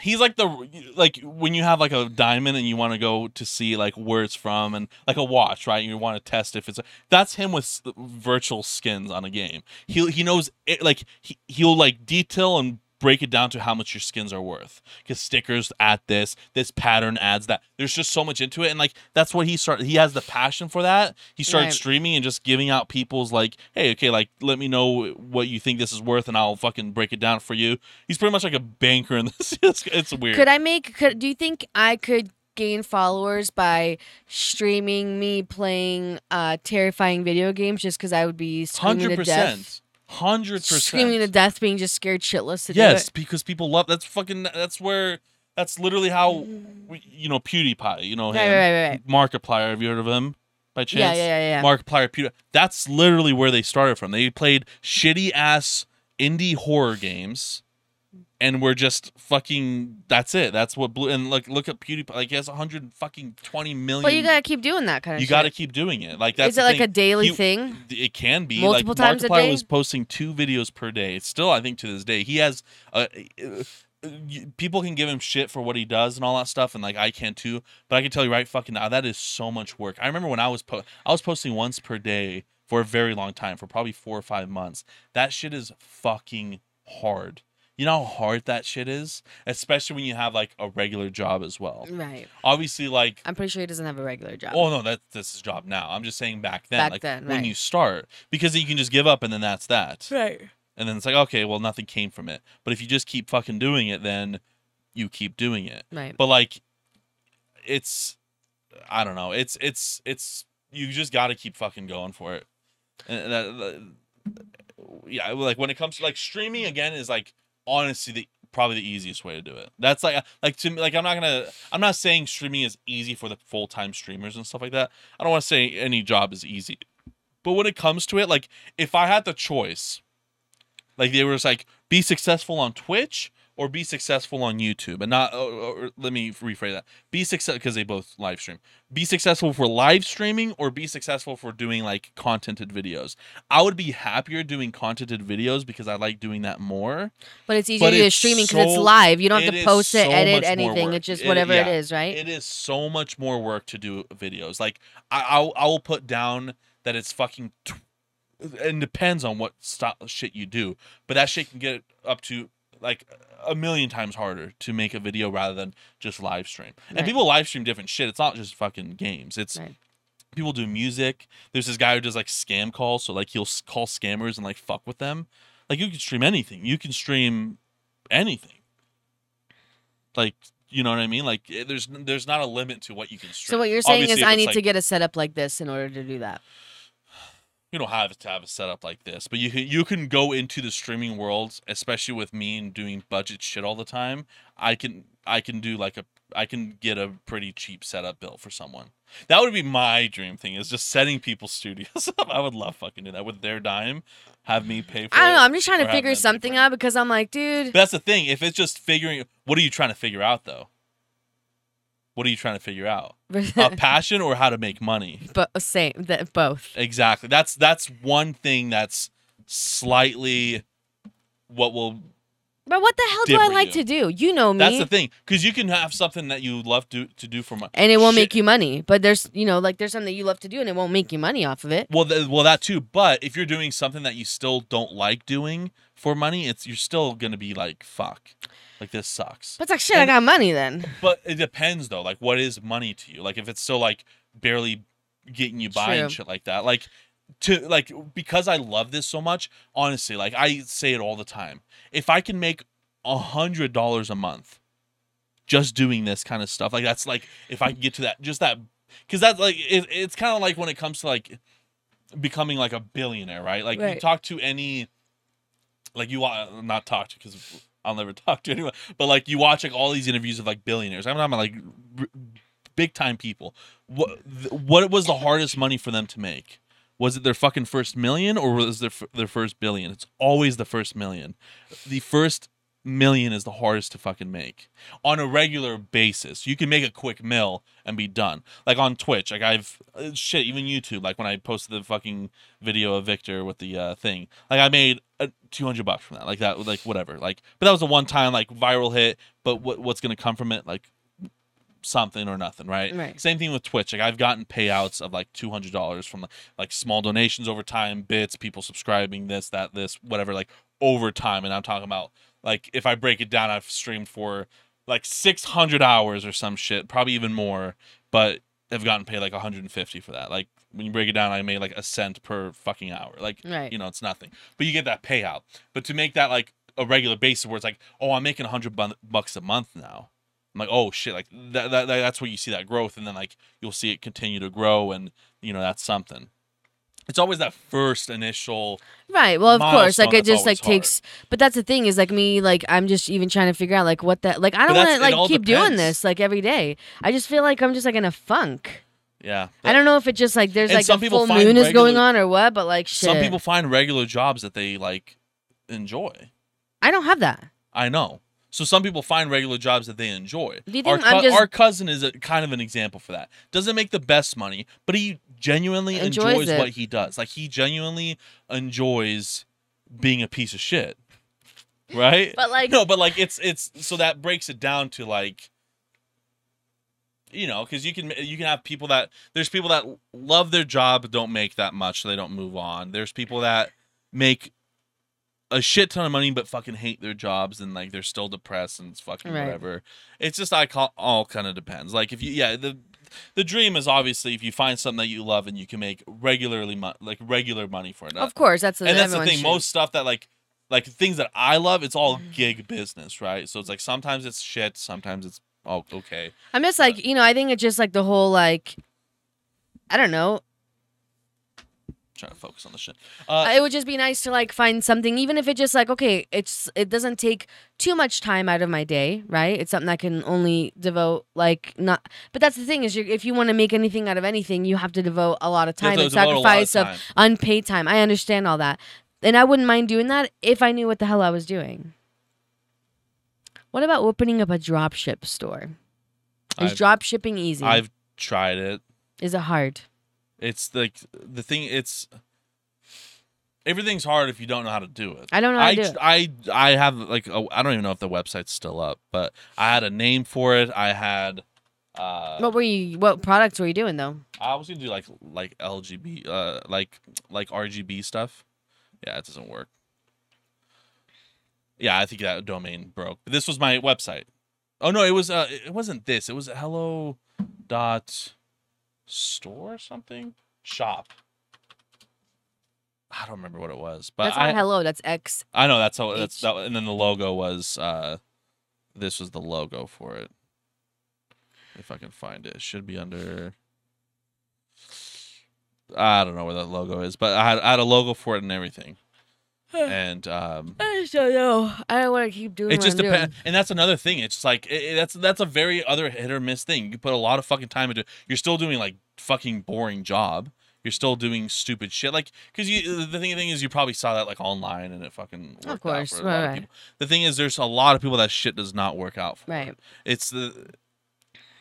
he's like the like when you have like a diamond and you want to go to see like where it's from and like a watch right? You want to test if it's that's him with virtual skins on a game. He he knows it like he, he'll like detail and break it down to how much your skins are worth. Because stickers add this this pattern adds that. There's just so much into it and like that's what he started he has the passion for that. He started Right. streaming and just giving out people's like hey okay like let me know what you think this is worth and i'll fucking break it down for you. He's pretty much like a banker in this. It's, it's weird. Could I make? Could do you think I could gain followers by streaming me playing uh terrifying video games just because I would be screaming Hundred to death, percent. Hundred screaming to percent. death, being just scared shitless to Yes, because people love. That's fucking. That's where. That's literally how. We, you know, PewDiePie. You know him. Right, right, right, right. Markiplier. Have you heard of him? By chance? Yeah, yeah, yeah, yeah. Markiplier. PewDiePie. That's literally where they started from. They played shitty ass indie horror games, and we're just fucking. That's it. That's what blue. And like, look at PewDiePie. Like, he has 100 fucking 20 million. But you gotta keep doing that kind of. You shit. got to keep doing it. Like that's Is it like thing. a daily He- thing? It can be Multiple like times a day? was posting two videos per day. It's still, I think, to this day, he has. Uh, uh, people can give him shit for what he does and all that stuff, and like I can too. But I can tell you right fucking now, that is so much work. I remember when I was po- I was posting once per day for a very long time, for probably four or five months. That shit is fucking hard. You know how hard that shit is, especially when you have like a regular job as well. Right. Obviously, like I'm pretty sure he doesn't have a regular job. Oh no, that's that's his job now. I'm just saying back then, Back like then, when right. you start, because you can just give up and then that's that, right. and then it's like okay, well nothing came from it. But if you just keep fucking doing it, then you keep doing it. Right. But like, it's I don't know. It's it's it's you just got to keep fucking going for it. And that, that- yeah, like when it comes to like streaming again is like honestly the probably the easiest way to do it. That's like like to me like I'm not gonna I'm not saying streaming is easy for the full time streamers and stuff like that. I don't want to say any job is easy, but when it comes to it, like if I had the choice, like they were just like be successful on Twitch or be successful on YouTube, and not. Or, or, let me rephrase that: be success because they both live stream. Be successful for live streaming or be successful for doing like contented videos. I would be happier doing contented videos because I like doing that more. But it's easier But to do streaming because it's live. You don't have to post it, so edit anything. It's just whatever it yeah. is, right? It is so much more work to do videos. Like I, I'll, I will put down that it's fucking. Tw- and depends on what style shit you do, but that shit can get up to like a million times harder to make a video rather than just live stream. And Right. people live stream different shit. It's not just fucking games. It's Right. people do music. There's this guy who does like scam calls, so like he'll call scammers and like fuck with them. Like you can stream anything. You can stream anything. Like you know what I mean? Like eh, there's there's not a limit to what you can stream. So what you're saying Obviously, is I need like, to get a setup like this in order to do that. You don't have to have a setup like this, but you can you can go into the streaming world, especially with me and doing budget shit all the time. I can I can do like a I can get a pretty cheap setup built for someone. That would be my dream thing is just setting people's studios up. I would love fucking do that with their dime. Have me pay for I don't know. I'm just trying to figure something out because I'm like, dude. But that's the thing. If it's just figuring, what are you trying to figure out though? What are you trying to figure out? A passion or how to make money? but same that both. Exactly. That's that's one thing that's slightly what will But what the hell do I like you. to do? You know me. That's the thing, because you can have something that you love to to do for money, and it won't Shit. make you money. But there's, you know, like there's something that you love to do and it won't make you money off of it. Well, th- well, that too. But if you're doing something that you still don't like doing for money, it's you're still gonna be like, fuck, like this sucks. But it's like shit, And- I got money then. But it depends though. Like, what is money to you? Like, if it's still like barely getting you by and shit like that, like to like because I love this so much. Honestly, like I say it all the time. If I can make a hundred dollars a month just doing this kind of stuff, like that's like if I can get to that, just that, because that's like it, it's kind of like when it comes to like becoming like a billionaire, right? Like you talk to any, like you uh, not talk to because I'll never talk to anyone, but like you watch like all these interviews of like billionaires. I'm not like r- big time people. What what was the hardest money for them to make? Was it their fucking first million or was it their their first billion? It's always the first million. The first million is the hardest to fucking make on a regular basis. You can make a quick mill and be done. Like on Twitch, like I've uh, shit, even YouTube. Like when I posted the fucking video of Victor with the uh, thing, like I made uh, two hundred bucks from that. Like that, like whatever. Like, but that was a one time like viral hit. But what what's gonna come from it? Like something or nothing, right? Right. Same thing with Twitch. Like I've gotten payouts of like two hundred dollars from like small donations over time, bits, people subscribing, this, that, this, whatever, like over time. And I'm talking about like if I break it down, I've streamed for like six hundred hours or some shit, probably even more, but I've gotten paid like 150 for that. Like when you break it down, I made like a cent per fucking hour. Like Right. you know, it's nothing. But you get that payout. But to make that like a regular basis where it's like, oh, I'm making 100 bu- bucks a month now. I'm like, oh shit, like that, that, that that's where you see that growth, and then like you'll see it continue to grow, and you know that's something. It's always that first initial. Right. Well, of course, like it just like hard. takes. But that's the thing is like me, like I'm just even trying to figure out like what that like I don't want to like keep doing this like every day. I just feel like I'm just like in a funk. Yeah, I don't know if it just like there's like some a people full moon is going on or what, but like shit. Some people find regular jobs that they like enjoy. I don't have that. I know. So some people find regular jobs that they enjoy. Our, I'm just- our cousin is a, kind of an example for that. Doesn't make the best money, but he genuinely Enjoys enjoys, what he does. Like he genuinely enjoys being a piece of shit. Right? But like no, but like it's it's so that breaks it down to like you know, because you can you can have people that there's people that love their job but don't make that much, so they don't move on. There's people that make a shit ton of money but fucking hate their jobs and like they're still depressed and it's fucking Right. whatever. It's just I call all kind of depends. Like if you yeah the the dream is obviously if you find something that you love and you can make regularly mo- like regular money for it. of course that's and that's the thing. should. Most stuff that like like things that I love, it's all mm. gig business, right? So it's like sometimes it's shit, sometimes it's oh okay. I'm just like you know I think it's just like the whole like I don't know. Trying to focus on the shit. Uh, it would just be nice to like find something, even if it just like okay, it's it doesn't take too much time out of my day, right? It's something I can only devote like not. But that's the thing is, if you want to make anything out of anything, you have to devote a lot of time and lot of sacrifice of, unpaid time. I understand all that, and I wouldn't mind doing that if I knew what the hell I was doing. What about opening up a drop ship store? Is I've- drop shipping easy? I've tried it. Is it hard? It's like the thing. It's everything's hard if you don't know how to do it. I don't know how I, do it. I I have like I I don't even know if the website's still up, but I had a name for it. I had. Uh, What were you? What products were you doing though? I was gonna do like like LGB uh like like RGB stuff. Yeah, it doesn't work. Yeah, I think that domain broke. But this was my website. Oh no, it was uh it wasn't this. It was hello dot store or something shop. I don't remember what it was, but That's I hello. That's X. I know that's how that's that, and then the logo was uh this was the logo for it. If I can find it, it should be under I don't know where that logo is, but I had, I had a logo for it and everything. And um, I just don't know. I don't want to keep doing. it just depends. And that's another thing. It's just like it, it- that's that's a very other hit or miss thing. You put a lot of fucking time into. You're still doing like fucking boring job. You're still doing stupid shit. Like because you the thing, thing is you probably saw that like online and it fucking out course, lot right, of. The thing is there's a lot of people that shit does not work out for. Right. It's the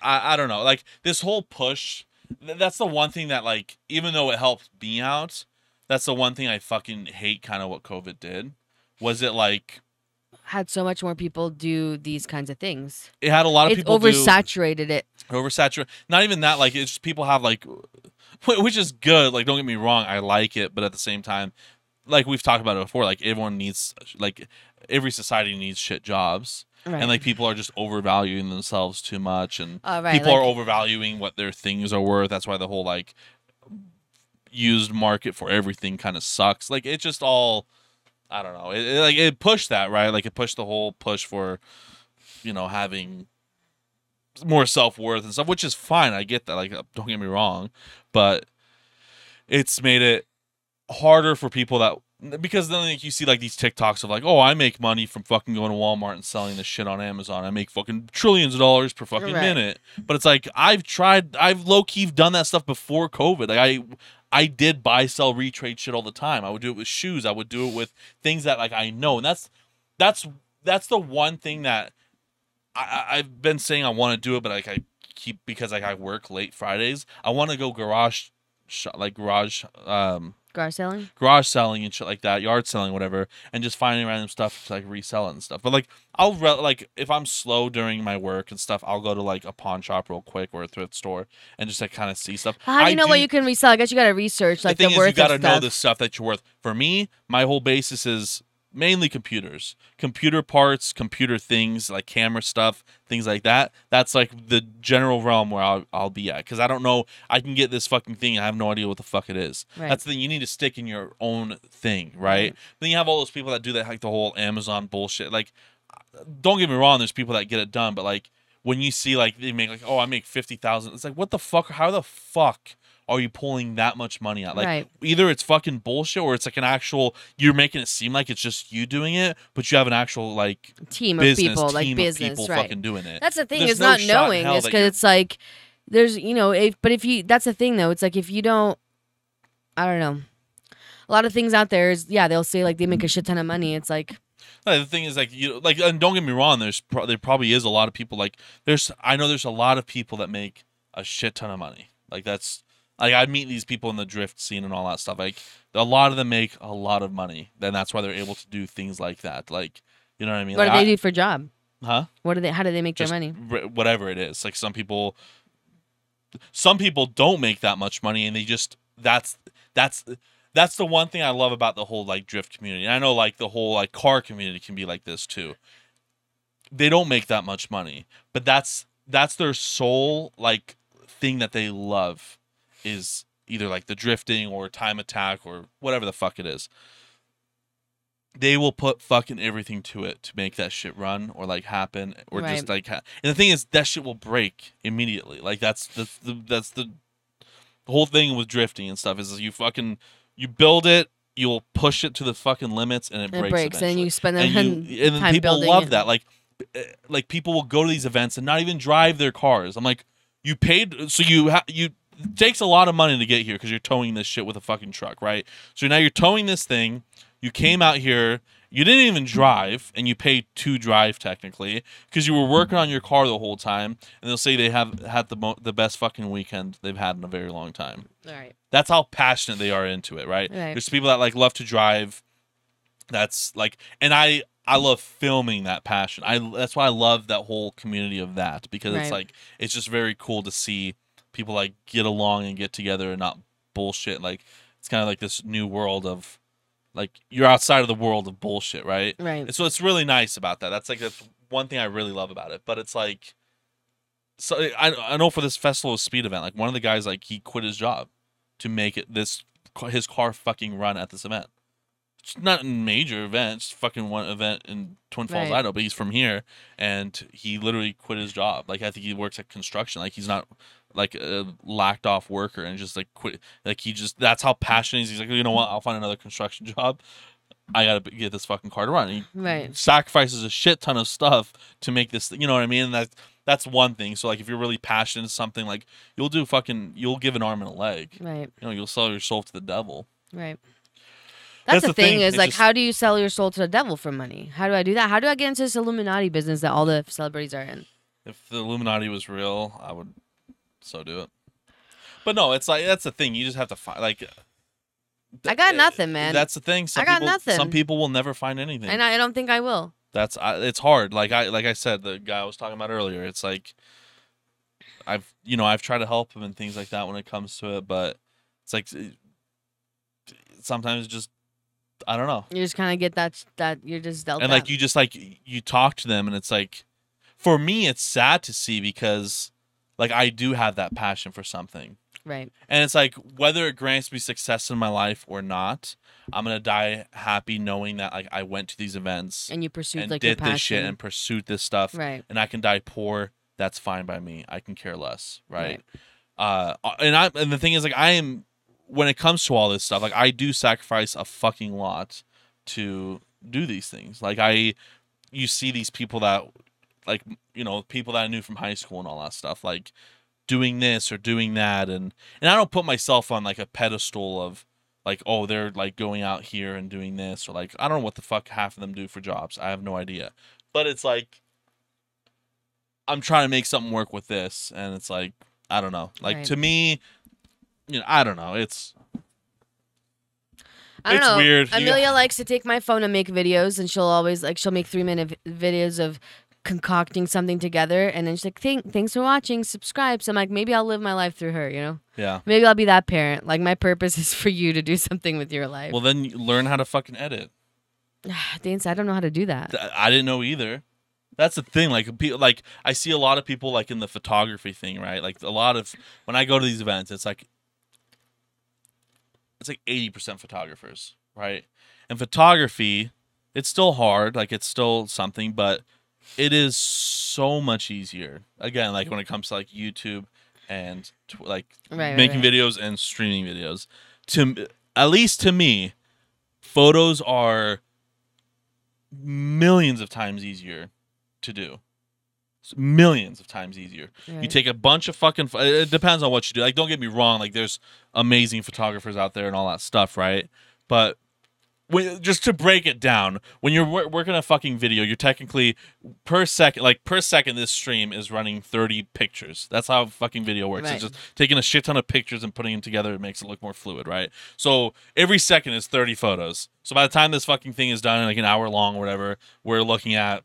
I, I don't know. Like this whole push th- that's the one thing that like even though it helped me out, that's the one thing I fucking hate kind of what COVID did. Was it like Had so much more people do these kinds of things. it had a lot of It's people do oversaturated it. oversaturated. Not even that. Like it's just people have like, which is good. Like don't get me wrong, I like it, but at the same time, like we've talked about it before, like everyone needs like every society needs shit jobs, Right. and like people are just overvaluing themselves too much, and Oh, right, people are overvaluing what their things are worth. That's why the whole like used market for everything kind of sucks. Like it just all. I don't know. It, it, like it pushed that right. Like it pushed the whole push for, you know, having more self worth and stuff, which is fine. I get that. Like, uh, don't get me wrong, but it's made it harder for people that because then like, you see like these TikToks of like, oh, I make money from fucking going to Walmart and selling this shit on Amazon. I make fucking trillions of dollars per fucking Right. minute. But it's like I've tried, I've low key done that stuff before COVID. Like I. I did buy, sell, retrade shit all the time. I would do it with shoes. I would do it with things that like I know, and that's that's that's the one thing that I, I've been saying I want to do it, but like I keep because like I work late Fridays. I want to go garage, sh- like garage, um, Garage selling. garage selling and shit like that, yard selling, whatever, and just finding random stuff to like resell it and stuff. But like I'll re- like if I'm slow during my work and stuff, I'll go to like a pawn shop real quick or a thrift store and just like kind of see stuff. Ah, How do I you know what you can resell? I guess you got to research like the the, thing worth you got to of know stuff. the stuff that you're worth. For me, my whole basis is mainly computers, computer parts, computer things like camera stuff, things like that. That's like the general realm where I'll, I'll be at because I don't know. I can get this fucking thing. I have no idea what the fuck it is. Right. That's the thing. You need to stick in your own thing, right? Then you have all those people that do that, like the whole Amazon bullshit. Like, don't get me wrong. There's people that get it done, but like when you see like they make like, oh, I make fifty thousand. It's like, what the fuck? How the fuck? Are you pulling that much money out? Like Right. either it's fucking bullshit or it's like an actual you're making it seem like it's just you doing it, but you have an actual like team of business people, like team business, people right? fucking doing it. That's the thing There's is no not knowing. is because it's like there's you know if but if you that's the thing though. It's like if you don't, I don't know. A lot of things out there is yeah they'll say like they make a shit ton of money. It's like No, the thing is like you like and don't get me wrong there's pro- there probably is a lot of people like there's I know there's a lot of people that make a shit ton of money like that's like I meet these people in the drift scene and all that stuff like a lot of them make a lot of money then that's why they're able to do things like that like you know what I mean what do Like, they I- do for job? huh What do they? How do they make their money? r- whatever it is like some people some people don't make that much money and they just that's that's that's the one thing I love about the whole like drift community. And I know like the whole like car community can be like this too. They don't make that much money, but that's that's their sole like thing that they love is either like the drifting or time attack or whatever the fuck it is. They will put fucking everything to it to make that shit run or like happen or Right. just like ha- and the thing is that shit will break immediately. Like that's the, the that's the the whole thing with drifting and stuff is you fucking you build it, you'll push it to the fucking limits, and it, It breaks. breaks, and you spend and, you, and time people love it. that. Like, eh, like people will go to these events and not even drive their cars. I'm like, you paid, so you ha- you it takes a lot of money to get here because you're towing this shit with a fucking truck, right? So now you're towing this thing. You came out here. You didn't even drive, and you paid to drive technically because you were working on your car the whole time. And they'll say they have had the mo- the best fucking weekend they've had in a very long time. All right. That's how passionate they are into it, right? Right. There's people that like love to drive. That's like, and I I love filming that passion. I that's why I love that whole community of that because it's like it's just very cool to see people like get along and get together and not bullshit. Like it's kind of like this new world of like you're outside of the world of bullshit, right? Right. And so it's really nice about that. That's like that's one thing I really love about it. But it's like, so I I know for this festival of speed event, like one of the guys like he quit his job to make it this his car fucking run at this event. It's not a major event. It's fucking one event in Twin Falls, Right. Idaho, but he's from here and he literally quit his job. Like I think he works at construction. Like he's not like a lacked off worker and just like quit. Like he just that's how passionate he is. He's like, you know what? I'll find another construction job. I gotta get this fucking car to run. He Right. sacrifices a shit ton of stuff to make this. You know what I mean? And that's that's one thing. So like, if you're really passionate in something, like you'll do fucking, you'll give an arm and a leg. Right. You know, you'll sell your soul to the devil. Right. That's That's, the the thing, thing, is it's like, just- how do you sell your soul to the devil for money? How do I do that? How do I get into this Illuminati business that all the celebrities are in? If the Illuminati was real, I would so do it. But no, it's like that's the thing. You just have to find like. I got eh, nothing, man. That's the thing. Some I got people, Some people will never find anything. And I don't think I will. That's I, it's hard. Like I like I said, the guy I was talking about earlier. It's like I've you know I've tried to help him and things like that when it comes to it, but it's like it- sometimes just I don't know. You just kind of get that that you're just dealt. and like you just like you talk to them and it's like for me it's sad to see because like I do have that passion for something. right. And it's like whether it grants me success in my life or not, I'm gonna die happy knowing that like I went to these events And you pursued and like did this shit and pursued this stuff right. and I can die poor, that's fine by me. I can care less, right? Right. Uh and I and the thing is like I am when it comes to all this stuff, like I do sacrifice a fucking lot to do these things. Like I you see these people that like you know, people that I knew from high school and all that stuff, like doing this or doing that and and I don't put myself on like a pedestal of like oh they're like going out here and doing this or like I don't know what the fuck half of them do for jobs. I have no idea. But it's like I'm trying to make something work with this and it's like I don't know. Like Right. to me you know, I don't know. It's I don't It's know. weird. Amelia likes to take my phone and make videos, and she'll always like she'll make three minute vi- videos of concocting something together, and then she's like, Thank, "Thanks for watching, subscribe." So I'm like, maybe I'll live my life through her. You know, yeah. maybe I'll be that parent. Like my purpose is for you to do something with your life. Well, then you learn how to fucking edit. Dance, I don't know how to do that. I didn't know either. That's the thing. Like, pe- like I see a lot of people like in the photography thing, right? Like a lot of when I go to these events, it's like it's like eighty percent photographers, right? And photography, it's still hard. Like it's still something, but it is so much easier. Again, like when it comes to like YouTube and tw- like Right, making right. videos and streaming videos. To at least to me, photos are millions of times easier to do. Millions of times easier. You take a bunch of fucking. It depends on what you do. Like, don't get me wrong. Like, there's amazing photographers out there and all that stuff, right? But when, just to break it down, when you're wor- working a fucking video, you're technically per second, like per second, this stream is running 30 pictures. That's how fucking video works. Right. It's just taking a shit ton of pictures and putting them together. It makes it look more fluid, right? So every second is 30 photos. So by the time this fucking thing is done, like an hour long or whatever, we're looking at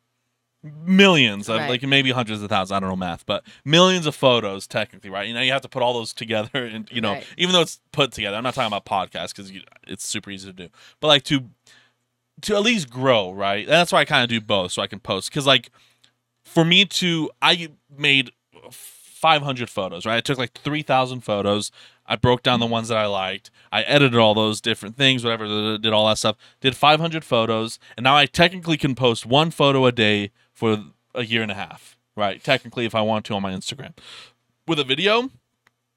millions of Right. like maybe hundreds of thousands i don't know math but millions of photos technically right you know you have to put all those together and you know Right. even though it's put together i'm not talking about podcasts because it's super easy to do but like to to at least grow right and that's why i kind of do both so i can post because like for me to i made 500 photos right i took like 3000 photos i broke down the ones that i liked i edited all those different things whatever did all that stuff did 500 photos and now i technically can post one photo a day for a year and a half right technically if i want to on my instagram with a video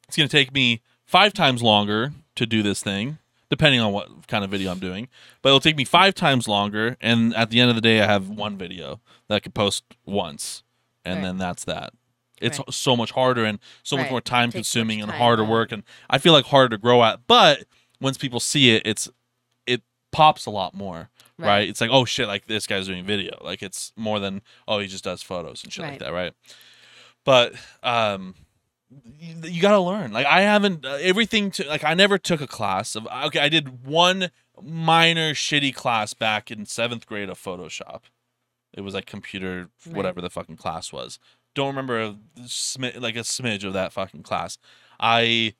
it's going to take me five times longer to do this thing depending on what kind of video i'm doing but it'll take me five times longer and at the end of the day i have one video that i can post once and Right. then that's that it's Right. so much harder and so much more time consuming much and time, harder yeah. work and i feel like harder to grow at but once people see it it's it pops a lot more right, Right. it's like oh shit like this guy's doing video. Like it's more than oh he just does photos and shit like that right? But um you, you gotta learn. Like i haven't uh, everything to like i never took a class of okay i did one minor shitty class back in seventh grade of photoshop. It was like computer Right. whatever the fucking class was. Don't remember a smi- like a smidge of that fucking class. I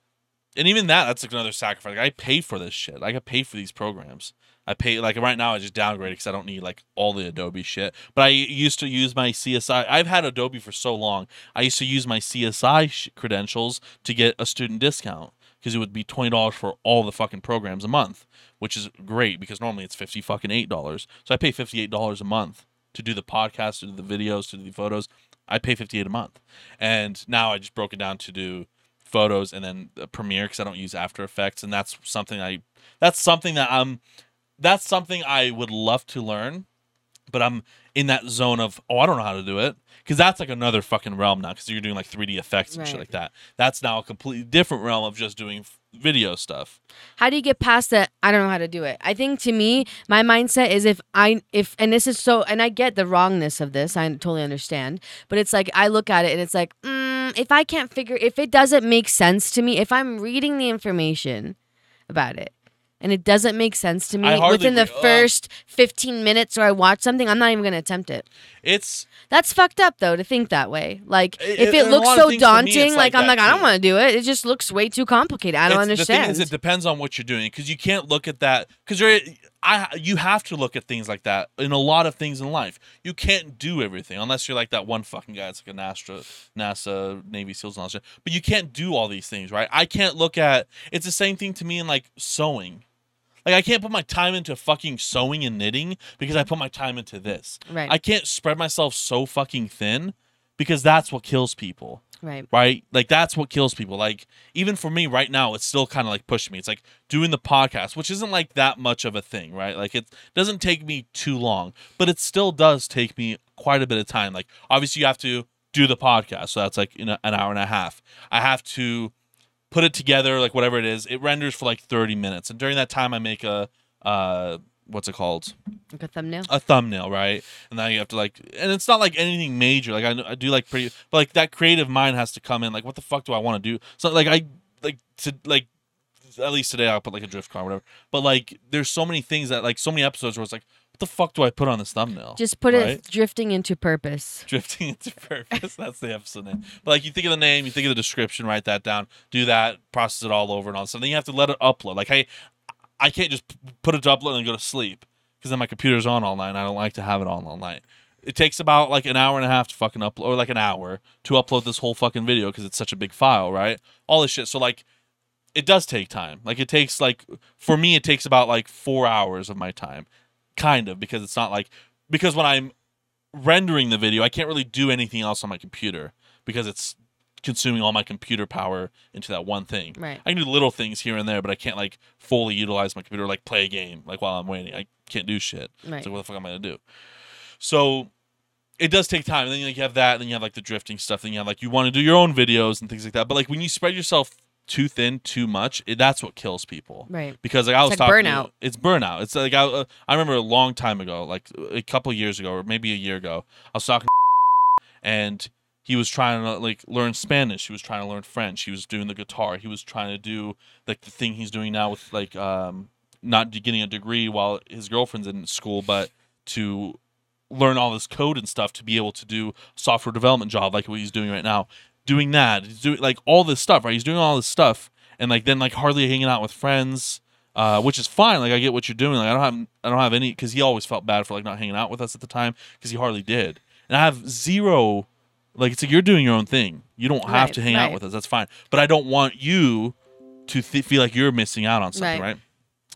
and even that that's like another sacrifice. Like, i pay for this shit. Like i pay for these programs. I pay like right now i just downgraded because i don't need like all the adobe shit. But i used to use my csi i've had adobe for so long i used to use my csi sh- credentials to get a student discount because it would be $20 for all the fucking programs a month which is great because normally it's 50 fucking $8 so i pay $58 a month to do the podcast to do the videos to do the photos. I pay 58 a month. And now i just broke it down to do photos and then uh, premiere because i don't use after effects and that's something i that's something that i'm that's something I would love to learn, but I'm in that zone of oh I don't know how to do it because that's like another fucking realm now because you're doing like 3D effects and shit like that. That's now a completely different realm of just doing video stuff. how do you get past that i don't know how to do it i think to me my mindset is if i if and this is so and i get the wrongness of this i totally understand but it's like i look at it and it's like mm, if i can't figure if it doesn't make sense to me if i'm reading the information about it and it doesn't make sense to me within the re- uh, first 15 minutes or i watch something i'm not even going to attempt it. It's that's fucked up though to think that way. Like I- if it looks so to me, daunting like, like i'm like i don't want to do it. It just looks way too complicated. I don't it's- understand The thing is, it depends on what you're doing because you can't look at that because you're. I you have to look at things like that in a lot of things in life. You can't do everything unless you're like that one fucking guy. It's like a NASA, NASA, Navy SEALs and all that shit. But you can't do all these things, right? I can't look at. It's the same thing to me in like sewing. Like I can't put my time into fucking sewing and knitting because I put my time into this. right I can't spread myself so fucking thin because that's what kills people right right? Like that's what kills people. Like even for me right now, it's still kind of like pushing me. It's like doing the podcast, which isn't like that much of a thing, right? Like it doesn't take me too long, but it still does take me quite a bit of time. Like obviously you have to do the podcast, so that's like an hour and a half. I have to put it together, like whatever it is. It renders for like thirty minutes, and during that time, I make a uh, what's it called? like a thumbnail a thumbnail, right? And now you have to like, and it's not like anything major. Like I, I do like pretty, but like that creative mind has to come in. Like, what the fuck do I want to do? So like I like to like at least today I'll put like a drift car, or whatever. But like, there's so many things that like so many episodes where it's like, what the fuck do I put on this thumbnail? Just put right? it drifting into purpose. drifting into purpose. That's the episode name. But like you think of the name, you think of the description, write that down, do that, process it all over and all of a sudden then you have to let it upload. Like hey, I can't just put to upload and go to sleep because then my computer's on all night. And I don't like to have it on all night. It takes about like an hour and a half to fucking upload, or like an hour to upload this whole fucking video because it's such a big file, right? All this shit. So like, it does take time. Like it takes like for me, it takes about like four hours of my time, kind of because it's not like because when I'm rendering the video, I can't really do anything else on my computer because it's consuming all my computer power into that one thing. Right. I can do little things here and there, but I can't like fully utilize my computer, like play a game, like while I'm waiting. I can't do shit. Right. So what the fuck am I gonna do? So it does take time. And then like, you have that, and then you have like the drifting stuff. Then you have like you want to do your own videos and things like that. But like when you spread yourself too thin, too much, it, that's what kills people Right. because like I was like talking to- burnout. it's burnout. It's like I, uh, I remember a long time ago, like a couple years ago, or maybe a year ago, I was talking, to and he was trying to like learn Spanish. He was trying to learn French. He was doing the guitar. He was trying to do like the thing he's doing now with like um not getting a degree while his girlfriend's in school, but to learn all this code and stuff to be able to do software development job like what he's doing right now. Doing that, he's doing like all this stuff, right? He's doing all this stuff, and like then like hardly hanging out with friends, uh, which is fine. Like I get what you're doing. Like I don't have I don't have any because he always felt bad for like not hanging out with us at the time because he hardly did, and I have zero. Like it's like you're doing your own thing. You don't have Right, to hang out with us. That's fine. But I don't want you to th- feel like you're missing out on something, Right.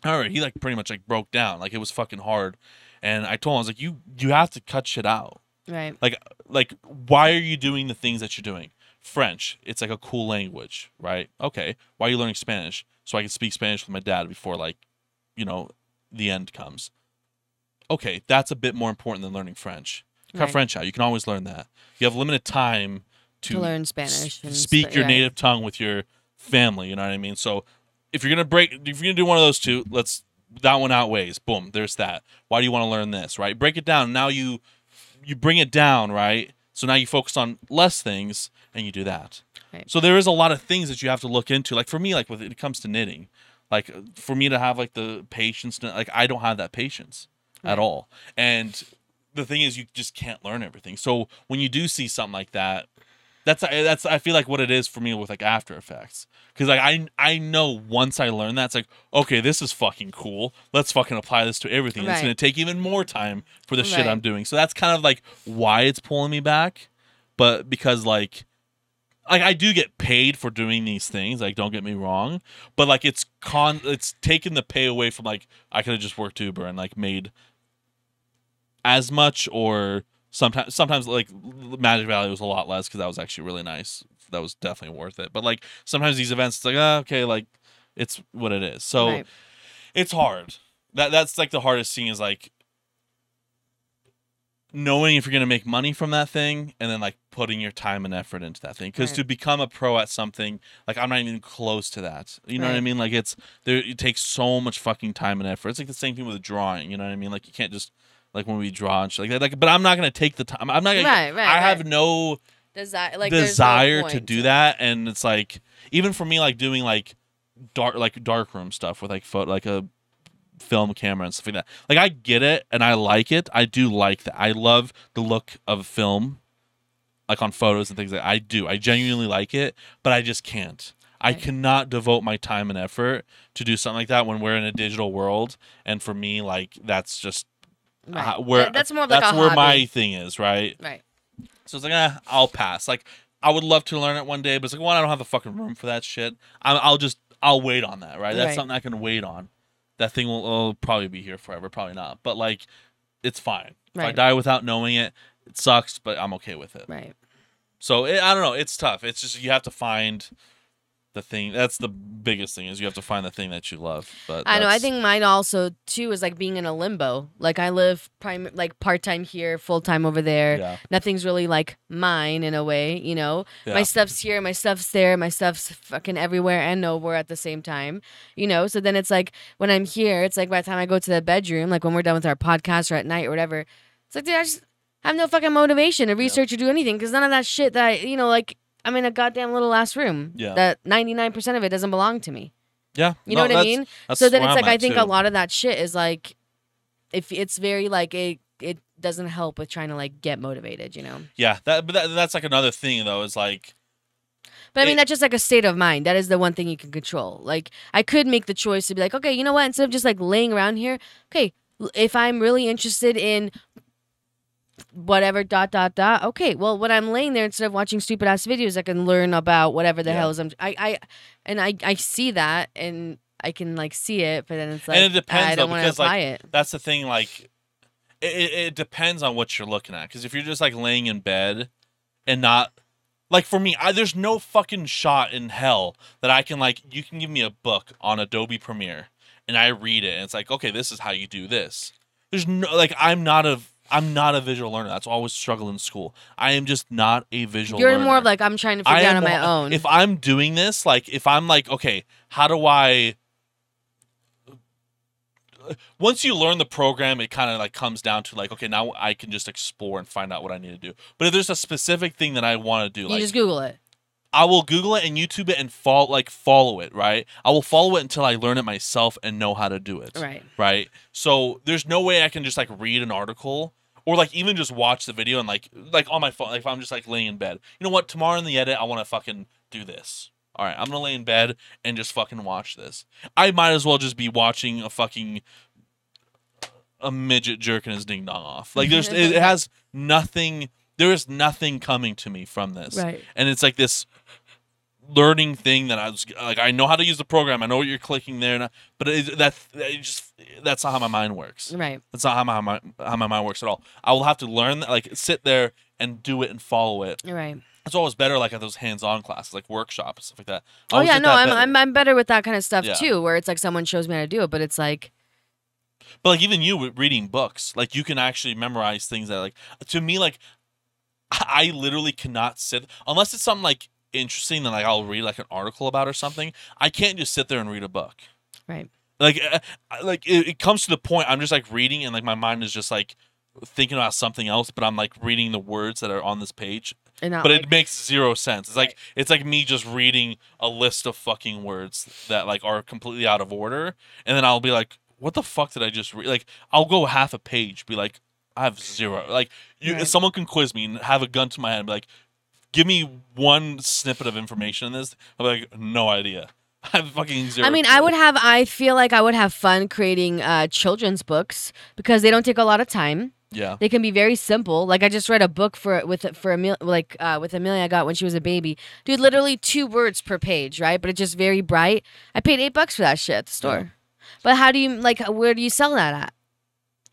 right? All right, he like pretty much like broke down. Like it was fucking hard. And I told him I was like, you you have to cut shit out. Right. Like like why are you doing the things that you're doing? French, it's like a cool language, right? Okay. Why are you learning Spanish? So I can speak Spanish with my dad before like, you know, the end comes. Okay, that's a bit more important than learning French. Cut Right. French out. You can always learn that. You have limited time to, To learn s- Spanish and speak sp- your right. native tongue with your family. You know what I mean? So if you're gonna break, if you're gonna do one of those two, let's that one outweighs. Boom, there's that. Why do you want to learn this? Right? Break it down. Now you you bring it down. Right? So now you focus on less things and you do that. Right. So there is a lot of things that you have to look into. Like for me, like when it comes to knitting, like for me to have like the patience, to, like I don't have that patience Right. at all. And the thing is, you just can't learn everything. So when you do see something like that, that's that's I feel like what it is for me with like After Effects. Because like I I know once I learn that it's like okay this is fucking cool. Let's fucking apply this to everything. It's gonna take even more time for the shit I'm doing. So that's kind of like why it's pulling me back. But because like like I do get paid for doing these things like don't get me wrong. But like it's con it's taken the pay away from like I could have just worked Uber and like made as much or sometimes sometimes like Magic Valley was a lot less because that was actually really nice. That was definitely worth it. But like sometimes these events, it's like ah, okay, like it's what it is. So Right. it's hard. that that's like the hardest thing is like knowing if you're going to make money from that thing and then like putting your time and effort into that thing because Right. to become a pro at something like i'm not even close to that you know what i mean like it's there it takes so much fucking time and effort it's like the same thing with drawing you know what i mean like you can't just like when we draw and shit like that like but i'm not going to take the time i'm not going Right, right, i have right. no Desire, like there's no desire to do that and it's like even for me like doing like dark like dark room stuff with like photo like a film camera and stuff like that like i get it and i like it i do like that i love the look of film like on photos and things like i do i genuinely like it but i just can't i cannot devote my time and effort to do something like that when we're in a digital world and for me like that's just Right. uh, where That- that's more of like that's where hobby. my thing is right right. so it's like, eh, I'll pass. Like, I would love to learn it one day, but it's like, one, I don't have the fucking room for that shit. I'm, I'll just, I'll wait on that, right? That's Right. something I can wait on. That thing will, will probably be here forever, probably not. But like, it's fine. If I die without knowing it, it sucks, but I'm okay with it. Right. So it, I don't know. It's tough. It's just you have to find the thing. That's the biggest thing is you have to find the thing that you love. But I know. I think mine also too is like being in a limbo. Like I live prime like part time here, full time over there. Yeah. Nothing's really like mine in a way, you know. Yeah. My stuff's here, my stuff's there, my stuff's fucking everywhere and nowhere at the same time, you know. So then it's like when I'm here, it's like by the time I go to the bedroom, like when we're done with our podcast or at night or whatever, it's like dude, I just have no fucking motivation to research or do anything because none of that shit that I, you know, like I'm in a goddamn little ass room. Yeah. That 99% of it doesn't belong to me. yeah. You No, know what I mean? so then it's like I think too. a lot of that shit is like if it's very like it it doesn't help with trying to like get motivated, you know. Yeah. That, but that, that's like another thing though. Is like. But I mean It- that's just like a state of mind. That is the one thing you can control. Like I could make the choice to be like, okay, you know what? Instead of just like laying around here, okay, if I'm really interested in whatever dot dot dot, okay, well when I'm laying there instead of watching stupid ass videos, I can learn about whatever the Yeah. hell is I'm I I and I I see that and I can like see it, but then it's like And it depends, I don't want to because, like, apply it. that's the thing like it, it, it depends on what you're looking at because if you're just like laying in bed and not like for me I, there's no fucking shot in hell that i can like you can give me a book on adobe premiere and i read it and it's like okay this is how you do this there's no like i'm not a i'm not a visual learner that's why I always struggle in school i am just not a visual learner. You're learner more of like I'm trying to figure out on my own. If I'm doing this, like if I'm like, okay, how do I once you learn the program, it kind of like comes down to like, okay, now I can just explore and find out what I need to do. But if there's a specific thing that I want to do, you like just Google it. I will Google it and YouTube it and follow like follow it, right? I will follow it until I learn it myself and know how to do it Right. right? So there's no way I can just like read an article or like even just watch the video and like like on my phone. Like if I'm just like laying in bed, you know what? Tomorrow in the edit, I want to fucking do this. All right, I'm gonna lay in bed and just fucking watch this. I might as well just be watching a fucking a midget jerking his ding dong off. Like there's it, it has nothing. There is nothing coming to me from this Right. and it's like this learning thing that I was like I know how to use the program I know what you're clicking there and I- but it, that it just that's not how my mind works Right. that's not how my, my how my mind works at all I will have to learn that like sit there and do it and follow it Right. it's always better like at those hands-on classes like workshops stuff like that I Oh yeah, no, I'm, better. I'm I'm better with that kind of stuff Yeah. too, where it's like someone shows me how to do it, but it's like But like even you with reading books, like you can actually memorize things that like to me like I literally cannot sit unless it's something like interesting that like I'll read like an article about or something. I can't just sit there and read a book. right. Like uh, like it, it comes to the point I'm just like reading and like my mind is just like thinking about something else, but I'm like reading the words that are on this page. And But like, it makes zero sense. It's like Right. it's like me just reading a list of fucking words that like are completely out of order, and then I'll be like, "What the fuck did I just read?" Like I'll go half a page, be like, "I have zero. Like you, Right. someone can quiz me and have a gun to my head, and be like, "Give me one snippet of information in this." I'm like, "No idea. I have fucking zero. I mean, I would have. I feel like I would have fun creating uh, children's books because they don't take a lot of time. Yeah. They can be very simple. Like I just read a book for with for Emil, like uh, with Amelia I got when she was a baby. Dude, literally two words per page, right? But it's just very bright. I paid eight bucks for that shit at the store. But how do you like? Where do you sell that at?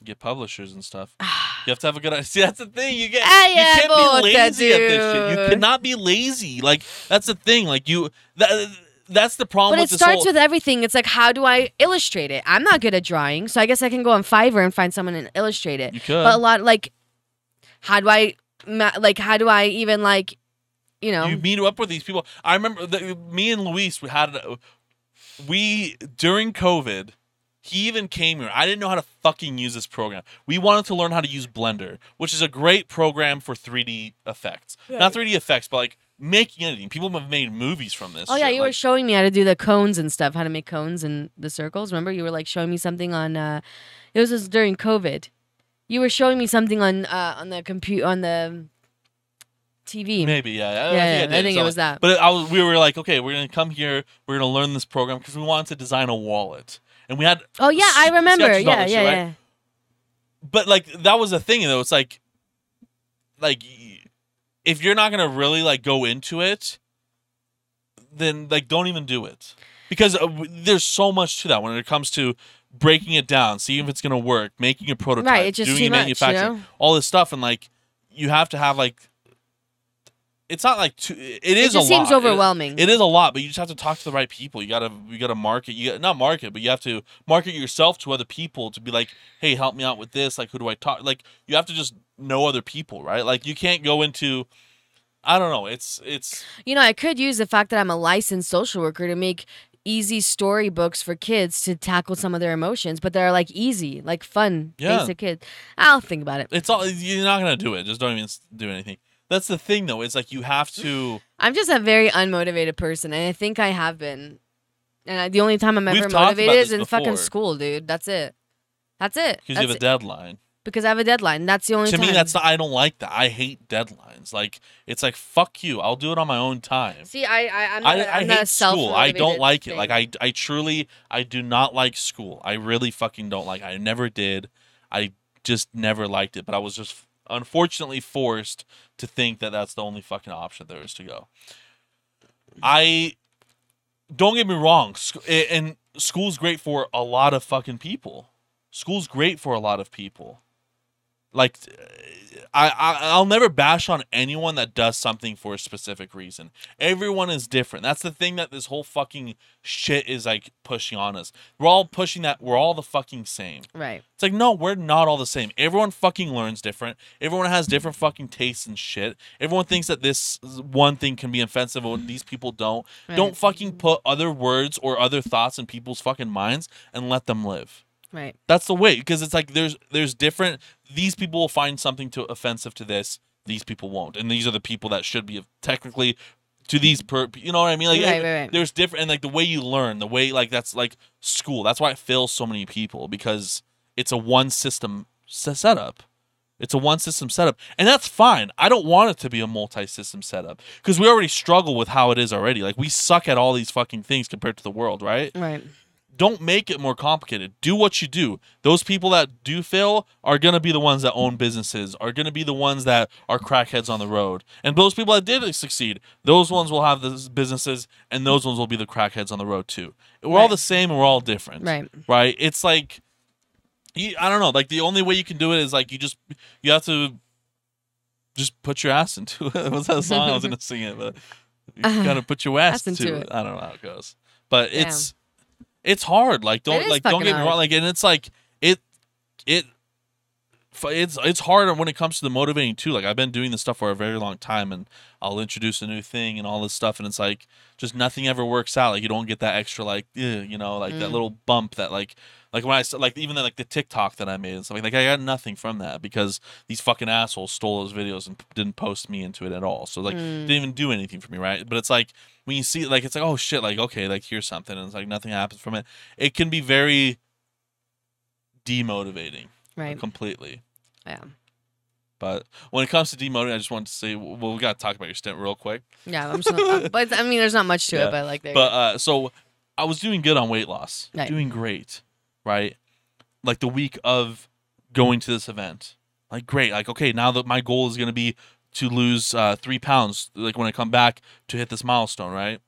Get publishers and stuff. You have to have a good idea. See, that's the thing. You get Ah, you can't be lazy at this shit. You cannot be lazy. Like that's the thing. Like you that that's the problem But it starts whole, with everything. It's like, how do I illustrate it? I'm not good at drawing, so I guess I can go on Fiverr and find someone and illustrate it. you could But a lot, like, how do I, like, how do I even like, you know? you meet up with these people. I remember me and Luis we had we during COVID. He even came here. I didn't know how to fucking use this program. We wanted to learn how to use Blender, which is a great program for 3D effects. Not 3D effects, but like making anything. People have made movies from this. Oh yeah, shit. you were showing me how to do the cones and stuff, how to make cones and the circles. Remember, you were like showing me something on. uh It was just during COVID. You were showing me something on uh on the computer on the TV. maybe yeah. yeah, I, yeah, think, I did. think So, it was that. But I was, we were like, okay, we're gonna come here. We're gonna learn this program because we wanted to design a wallet, and we had oh yeah, I remember. on Yeah, this yeah, right? yeah. but like that was the thing though it's like like if you're not gonna really like go into it then like don't even do it because uh, there's so much to that when it comes to breaking it down seeing if it's gonna work making a prototype Right, doing much, you manufacturing know? all this stuff and like you have to have like it's not like too, it It is just a seems lot. It- overwhelming. it is a lot, but you just have to talk to the right people. You gotta you gotta market. You gotta, not market, but you have to market yourself to other people to be like, hey, help me out with this. Like, who do I talk? Like, you have to just know other people, right? Like, you can't go into. I don't know. It's it's You know, I could use the fact that I'm a licensed social worker to make easy storybooks for kids to tackle some of their emotions, but they're like easy, like fun, Yeah. basic kids. I'll think about it. it's all. You're not gonna do it. Just don't even do anything. That's the thing, though. It's like you have to. I'm just a very unmotivated person, and I think I have been. And I, the only time I'm We've ever motivated is in fucking school, dude. That's it. That's it. Because you have a deadline. because I have a deadline. That's the only To time. me, that's not. I don't like that. I hate deadlines. Like it's like fuck you. I'll do it on my own time. See, I, I, I'm not, I, I I'm a hate school. I don't like it. Like. I, I truly, I do not like school. I really fucking don't like. It. I never did. I just never liked it. But I was just unfortunately forced to think that that's the only fucking option there is to go. I don't get me wrong, sc- and school's great for a lot of fucking people. School's great for a lot of people. Like, I, I I'll never bash on anyone that does something for a specific reason. Everyone is different. That's the thing that this whole fucking shit is like pushing on us. We're all pushing that we're all the fucking same. right. It's like no, we're not all the same. Everyone fucking learns different. Everyone has different fucking tastes and shit. Everyone thinks that this one thing can be offensive and these people don't. Don't fucking put other words or other thoughts in people's fucking minds and let them live. Right. That's the way because it's like there's there's different. These people will find something to offensive to this. These people won't, and these are the people that should be technically to these per. You know what I mean? Like Right, right, right. there's different and like the way you learn, the way like that's like school. That's why it fails so many people because it's a one system setup. It's a one system setup, and that's fine. I don't want it to be a multi system setup because we already struggle with how it is already. Like we suck at all these fucking things compared to the world, right? Right. Don't make it more complicated. Do what you do. Those people that do fail are going to be the ones that own businesses, are going to be the ones that are crackheads on the road. And those people that did succeed, those ones will have the businesses and those ones will be the crackheads on the road too. We're all the same and we're all different. Right. Right? It's like you, I don't know, like the only way you can do it is like you just you have to just put your ass into it. What's that song? I was going to sing it, but you Uh, got to put your ass, ass into, into it. it. I don't know how it goes. But Damn. it's it's hard. Like don't like don't get me wrong. Like and it's like it it it's it's hard when it comes to the motivating too. Like I've been doing this stuff for a very long time, and I'll introduce a new thing and all this stuff, and it's like just nothing ever works out. Like you don't get that extra like "Ugh," you know like that Mm. little bump that like like when I like even the, like the TikTok that I made and stuff like, like I got nothing from that because these fucking assholes stole those videos and p- didn't post me into it at all. So like Mm. didn't even do anything for me, right? But it's like when you see like it's like oh shit, like okay, like here's something, and it's like nothing happens from it. It can be very demotivating Right. completely. Yeah. But when it comes to demoting, I just wanted to say, well, we got to talk about your stint real quick. Yeah. I'm just, uh, but I mean, there's not much to Yeah. it, but like there. But uh, so I was doing good on weight loss, Right. doing great, right? Like the week of going to this event, like great, like okay, now that my goal is gonna be to lose uh, three pounds, like when I come back to hit this milestone, right?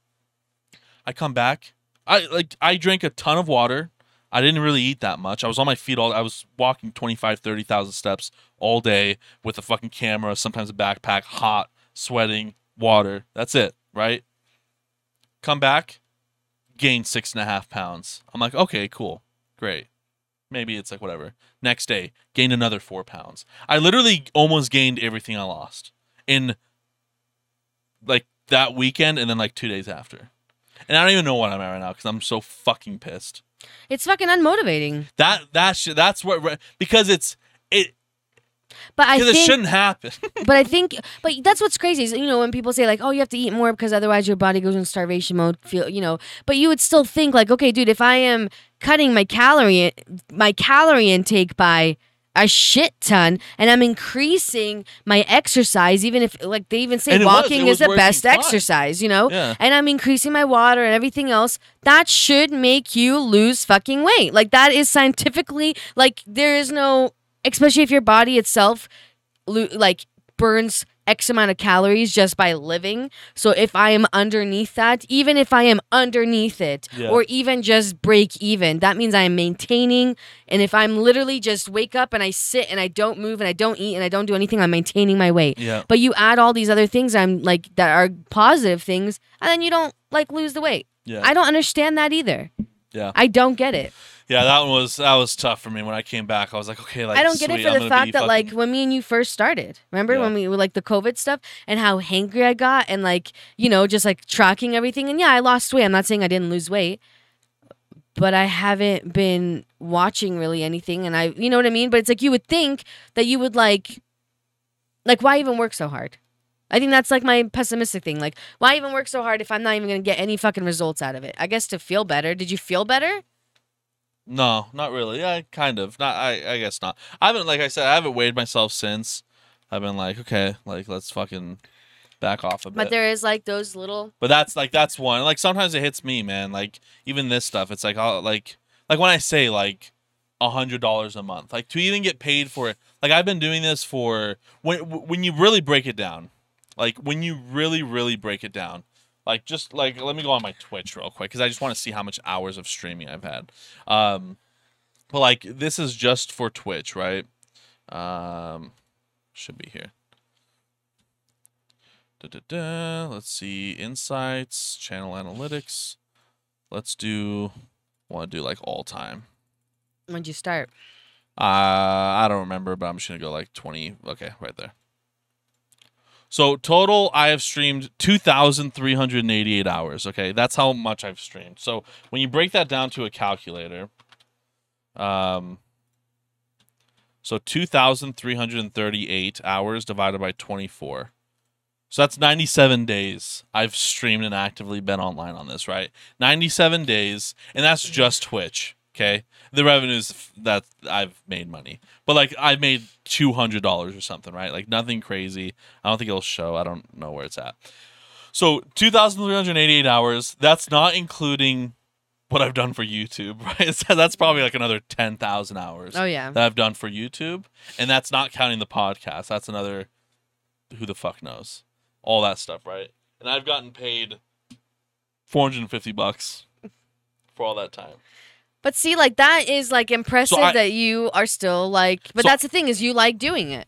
I come back, I like I drank a ton of water. I didn't really eat that much. I was on my feet all I was walking 25, 30,000 steps all day with a fucking camera, sometimes a backpack, hot, sweating, water. That's it, right? Come back, gain six and a half pounds. I'm like, okay, cool, great. Maybe it's like whatever. Next day, gained another four pounds. I literally almost gained everything I lost in like that weekend and then like two days after. And I don't even know what I'm at right now because I'm so fucking pissed. It's fucking unmotivating. That that sh- that's what because it's it But I because it shouldn't happen. but I think, but that's what's crazy is you know when people say like, oh, you have to eat more because otherwise your body goes in starvation mode. Feel you know, but you would still think like, okay, dude, if I am cutting my calorie my calorie intake by a shit ton and I'm increasing my exercise, even if like they even say it was. walking It is was the best fine. exercise, you know, yeah. and I'm increasing my water and everything else, that should make you lose fucking weight. Like that is scientifically like there is no especially if your body itself like burns x amount of calories just by living. So if I am underneath that, even if I am underneath it Yeah. or even just break even, that means I am maintaining and if I'm literally just wake up and I sit and I don't move and I don't eat and I don't do anything, I'm maintaining my weight. Yeah. But you add all these other things I'm like that are positive things and then you don't like lose the weight. Yeah. I don't understand that either. Yeah. I don't get it. Yeah, that one was that was tough for me when I came back. I was like, okay, like I don't get it for I'm the fact that like when me and you first started, remember Yeah. when we were like the COVID stuff and how hangry I got and like you know just like tracking everything and yeah I lost weight. I'm not saying I didn't lose weight, but I haven't been watching really anything and I you know what I mean. But it's like you would think that you would like like why even work so hard? I think that's like my pessimistic thing. Like why even work so hard if I'm not even gonna get any fucking results out of it? I guess to feel better. Did you feel better? No, not really. Yeah, kind of. Not. I. I guess not. I haven't. Like I said, I haven't weighed myself since. I've been like, okay, like let's fucking back off a bit. But there is like those little But that's like that's one. Like sometimes it hits me, man. Like even this stuff, it's like I'll like like when I say like a hundred dollars a month, like to even get paid for it. Like I've been doing this for when when you really break it down, like when you really really break it down. Like just like let me go on my Twitch real quick because I just want to see how much hours of streaming I've had. Um, but like this is just for Twitch, right? Um, should be here. Da-da-da. Let's see. Insights, channel analytics. Let's do. Want to do like all time. when'd you start? Uh, I don't remember, but I'm just gonna go like 20. Okay, right there. So total, I have streamed 2,388 hours. Okay, that's how much I've streamed. So when you break that down to a calculator, um, so 2,338 hours divided by 24. So that's 97 days I've streamed and actively been online on this, right? 97 days, and that's just Twitch. Okay, the revenues that I've made money, but like I've made two hundred dollars or something, right? Like nothing crazy. I don't think it'll show. I don't know where it's at. So two thousand three hundred eighty-eight hours. That's not including what I've done for YouTube, right? So that's probably like another ten thousand hours Oh yeah. that I've done for YouTube, and that's not counting the podcast. That's another who the fuck knows. All that stuff, right? And I've gotten paid 450 bucks for all that time. But see, like that is like impressive I- that you are still like. But So- that's the thing is you like doing it.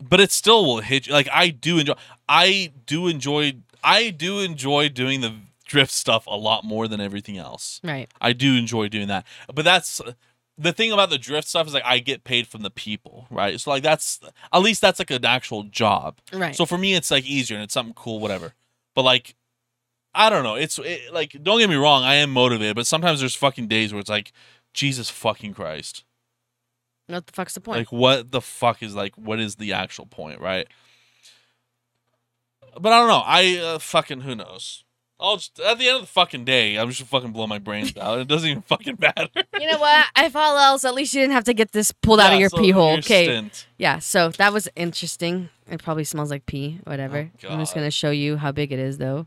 But it still will hit you. Like I do enjoy I do enjoy I do enjoy doing the drift stuff a lot more than everything else. Right. I do enjoy doing that. But that's the thing about the drift stuff is like I get paid from the people, right? So like that's at least that's like an actual job. Right. So for me, it's like easier and it's something cool, whatever. But like, I don't know. It's it, like, don't get me wrong, I am motivated, but sometimes there's fucking days where it's like, Jesus fucking Christ. what the fuck's the point? Like, what the fuck is like, what is the actual point, right? But I don't know. I uh, fucking, who knows? I'll just, at the end of the fucking day, I'm just fucking blow my brains out. It doesn't even fucking matter. you know what? If all else, at least you didn't have to get this pulled out of your so pee hole. Okay. stent. Yeah. So that was interesting. It probably smells like pee. Whatever. Oh, I'm just gonna show you how big it is, though.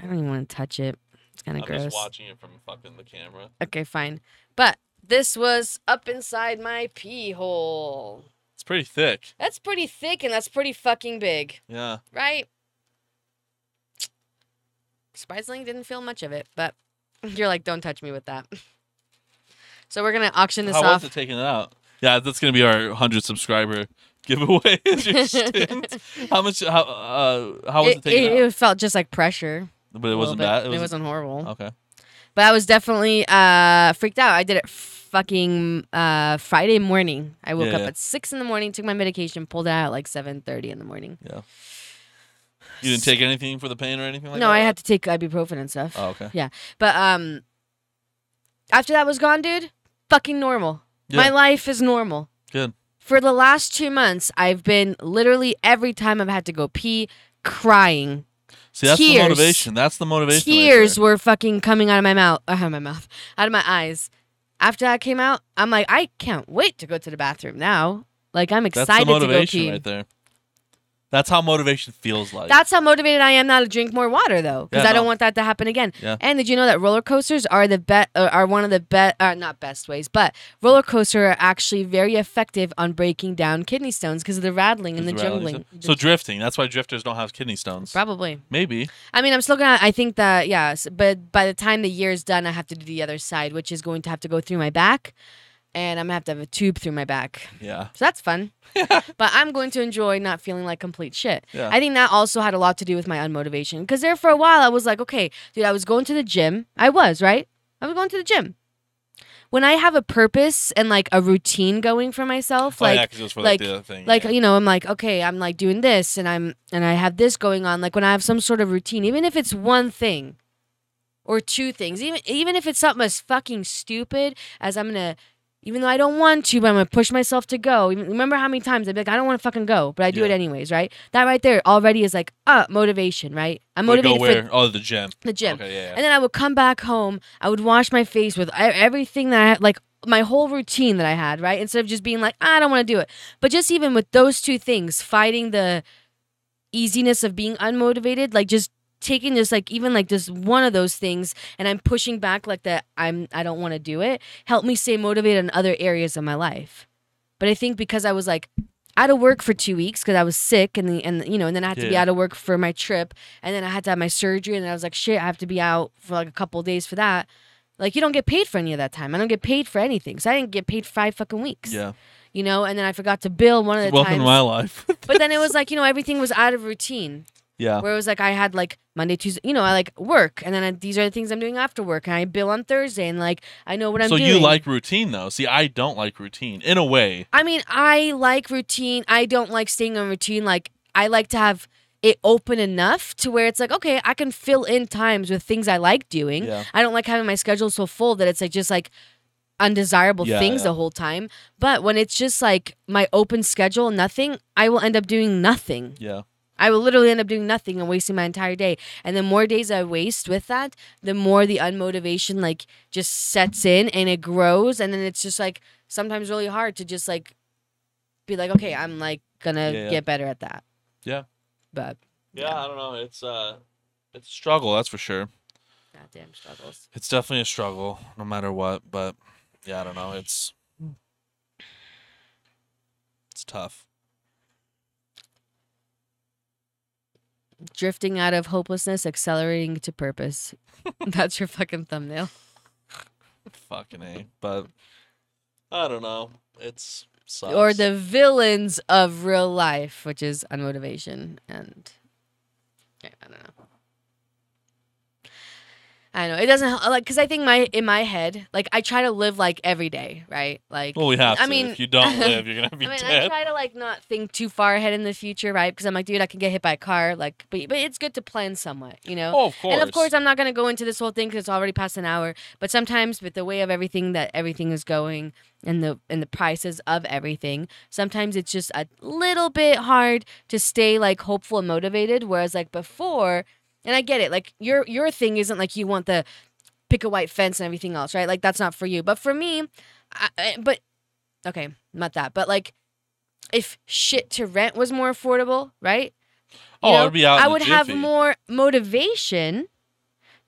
I don't even want to touch it. It's kind I'm of gross. just watching it from fucking the camera. Okay, fine. But this was up inside my pee hole. It's pretty thick. That's pretty thick and that's pretty fucking big, Yeah. right? Surprisingly, didn't feel much of it, but you're like, don't touch me with that. So we're gonna auction this How off. was it taking it out? Yeah, that's gonna be our hundred subscriber giveaway. is your stent. how much? How uh, how was it, it, taking it, it out? it felt just like pressure. But it wasn't bad. It, was not horrible. okay. But I was definitely uh, freaked out. I did it fucking uh, Friday morning. I woke Yeah, up yeah. at six in the morning, took my medication, pulled it out at like seven thirty in the morning. Yeah. You didn't take anything for the pain or anything like that? no, that. I had to take ibuprofen and stuff. Oh, okay. Yeah. But um, after that was gone, dude, fucking normal. Yeah. My life is normal. Good. For the last two months, I've been literally every time I've had to go pee, crying. See, that's Tears. the motivation. That's the motivation. Tears there. were fucking coming out of my mouth, out of my mouth, out of my eyes. After that came out, I'm like, I can't wait to go to the bathroom now. Like I'm That's excited to go motivation pee. right there. That's how motivation feels like. That's how motivated I am now to drink more water, though, because Yeah, I don't want that to happen again. Yeah. And did you know that roller coasters are the bet uh, are one of the best, uh, not best ways, but roller coaster are actually very effective on breaking down kidney stones because of the rattling and the the jungling. So drifting. That's why drifters don't have kidney stones. Probably. Maybe. I mean, I'm still gonna. I think that yes, but by the time the year is done, I have to do the other side, which is going to have to go through my back, and I'm gonna have to have a tube through my back. Yeah. So that's fun. but I'm going to enjoy not feeling like complete shit. Yeah. I think that also had a lot to do with my unmotivation. Because there for a while, I was like, okay, dude, I was going to the gym. I was, right? I was going to the gym. When I have a purpose and like a routine going for myself, oh, like, yeah, 'cause it was for like, like- thing. like yeah. you know i'm like okay i'm like doing this and i'm and i have this going on like when i have some sort of routine even if it's one thing or two things even even if it's something as fucking stupid as i'm gonna even though i don't want to but i'm gonna push myself to go remember how many times i'd be like i don't want to fucking go but i do Yeah. it anyways right that right there already is like uh motivation right i'm go motivated for where? Oh, the gym. the gym Okay, yeah. yeah. and then I would come back home. I would wash my face with everything that I had, like my whole routine that I had, right? Instead of just being like, I don't want to do it. But just even with those two things, fighting the easiness of being unmotivated, like just taking just like even like just one of those things and I'm pushing back like that I'm I don't want to do it, helped me stay motivated in other areas of my life. But I think because I was like out of work for two weeks because I was sick and the and you know and then I had to be out of work for my trip and then I had to have my surgery and then I was like shit I have to be out for like a couple of days for that. Like you don't get paid for any of that time. I don't get paid for anything. So I didn't get paid five fucking weeks. yeah. You know, and then I forgot to bill one of the Welcome times. to my life. but then it was like, you know, everything was out of routine. Yeah. Where it was like I had like Monday, Tuesday, you know, I like work and then I, these are the things I'm doing after work and I bill on Thursday and like I know what I'm so doing. you like routine though. See, I don't like routine in a way. I mean, I like routine. I don't like staying on routine. Like, I like to have it open enough to where it's like, okay, I can fill in times with things I like doing. Yeah. I don't like having my schedule so full that it's like just like undesirable Yeah, things yeah. the whole time. But when it's just like my open schedule, nothing, I will end up doing nothing. Yeah. I will literally end up doing nothing and wasting my entire day. And the more days I waste with that, the more the unmotivation like just sets in and it grows. And then it's just like sometimes really hard to just like be like, okay, I'm like gonna Yeah, yeah. get better at that. Yeah. But Yeah, I don't know. It's uh it's a struggle, that's for sure. goddamn struggles. It's definitely a struggle, no matter what. But yeah, I don't know. It's it's tough. Drifting out of hopelessness, accelerating to purpose. That's your fucking thumbnail. Fucking a. But I don't know. It's sucks. Or the villains of real life, which is unmotivation and okay, I don't know. I know it doesn't help, like because I think my in my head like I try to live like every day, right? Like well, we have I to. mean, if you don't live, you're gonna be I mean, I try to like not think too far ahead in the future, right? Because I'm like, dude, I can get hit by a car, like, but but it's good to plan somewhat, you know. oh, of course. And of course, I'm not gonna go into this whole thing because it's already past an hour. But sometimes, with the way of everything that everything is going, and the and the prices of everything, sometimes it's just a little bit hard to stay like hopeful and motivated. Whereas like before, and I get it, like your your thing isn't like you want the pick a white fence and everything else, right? Like that's not for you. But for me, I, but okay, not that, but like if shit to rent was more affordable, right? oh, you know, out. in I would have more motivation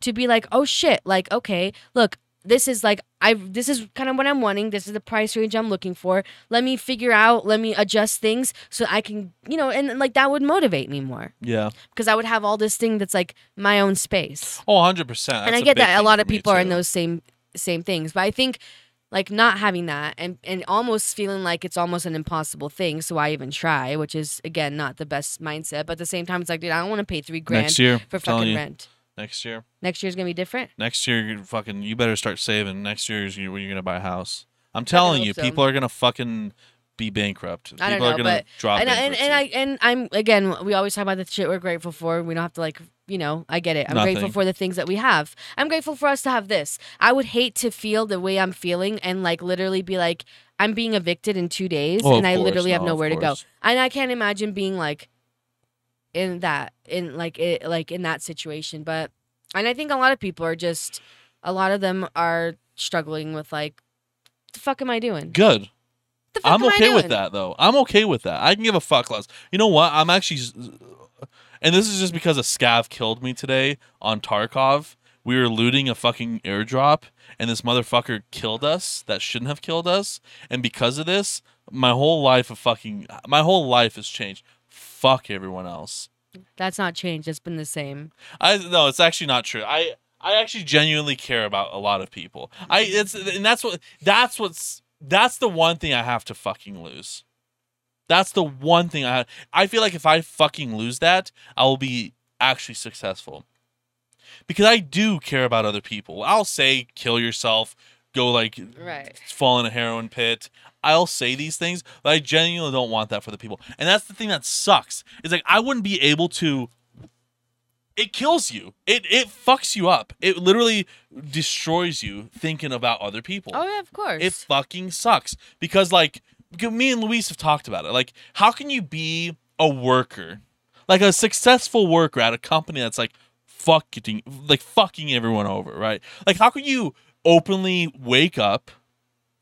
to be like, oh shit, like okay, look, this is like I this is kind of what I'm wanting. This is the price range I'm looking for. Let me figure out, let me adjust things so I can, you know, and like that would motivate me more Yeah. because I would have all this thing that's like my own space. Oh, 100 percent. and I get that a lot of people are in those same same things, but I think like not having that and and almost feeling like it's almost an impossible thing so i even try which is again not the best mindset but at the same time it's like dude i don't want to pay three grand Next year, for fucking rent next year. Next year's gonna be different. Next year, you fucking, you better start saving. Next year is when you're gonna buy a house. I'm telling you, so. people are gonna fucking be bankrupt. I don't people are know, gonna but- drop and, and and I and I'm again. We always talk about the shit we're grateful for. We don't have to like you know. I get it. I'm grateful for the things that we have. I'm grateful for us to have this. I would hate to feel the way I'm feeling and like literally be like I'm being evicted in two days Oh, and I course, literally have no, of nowhere to go. And I can't imagine being like in that in like it like in that situation. But and I think a lot of people are just a lot of them are struggling with like the fuck am I doing? Good. I'm okay with that though. I'm okay with that. I can give a fuck less. You know what? I'm actually, and this is just because a scav killed me today on Tarkov. We were looting a fucking airdrop, and this motherfucker killed us. That shouldn't have killed us. And because of this, my whole life of fucking, my whole life has changed. Fuck everyone else. That's not changed. It's been the same. I no, it's actually not true. I I actually genuinely care about a lot of people. I it's and that's what that's what's that's the one thing I have to fucking lose. That's the one thing I I feel like if I fucking lose that, I will be actually successful. Because I do care about other people. I'll say kill yourself, go like Right. fall in a heroin pit. I'll say these things, but I genuinely don't want that for the people. And that's the thing that sucks. Is like I wouldn't be able to it kills you. It it fucks you up. It literally destroys you thinking about other people. Oh yeah, of course. It fucking sucks because like me and Luis have talked about it. Like how can you be a worker? Like a successful worker at a company that's like fucking like fucking everyone over, right? Like how can you openly wake up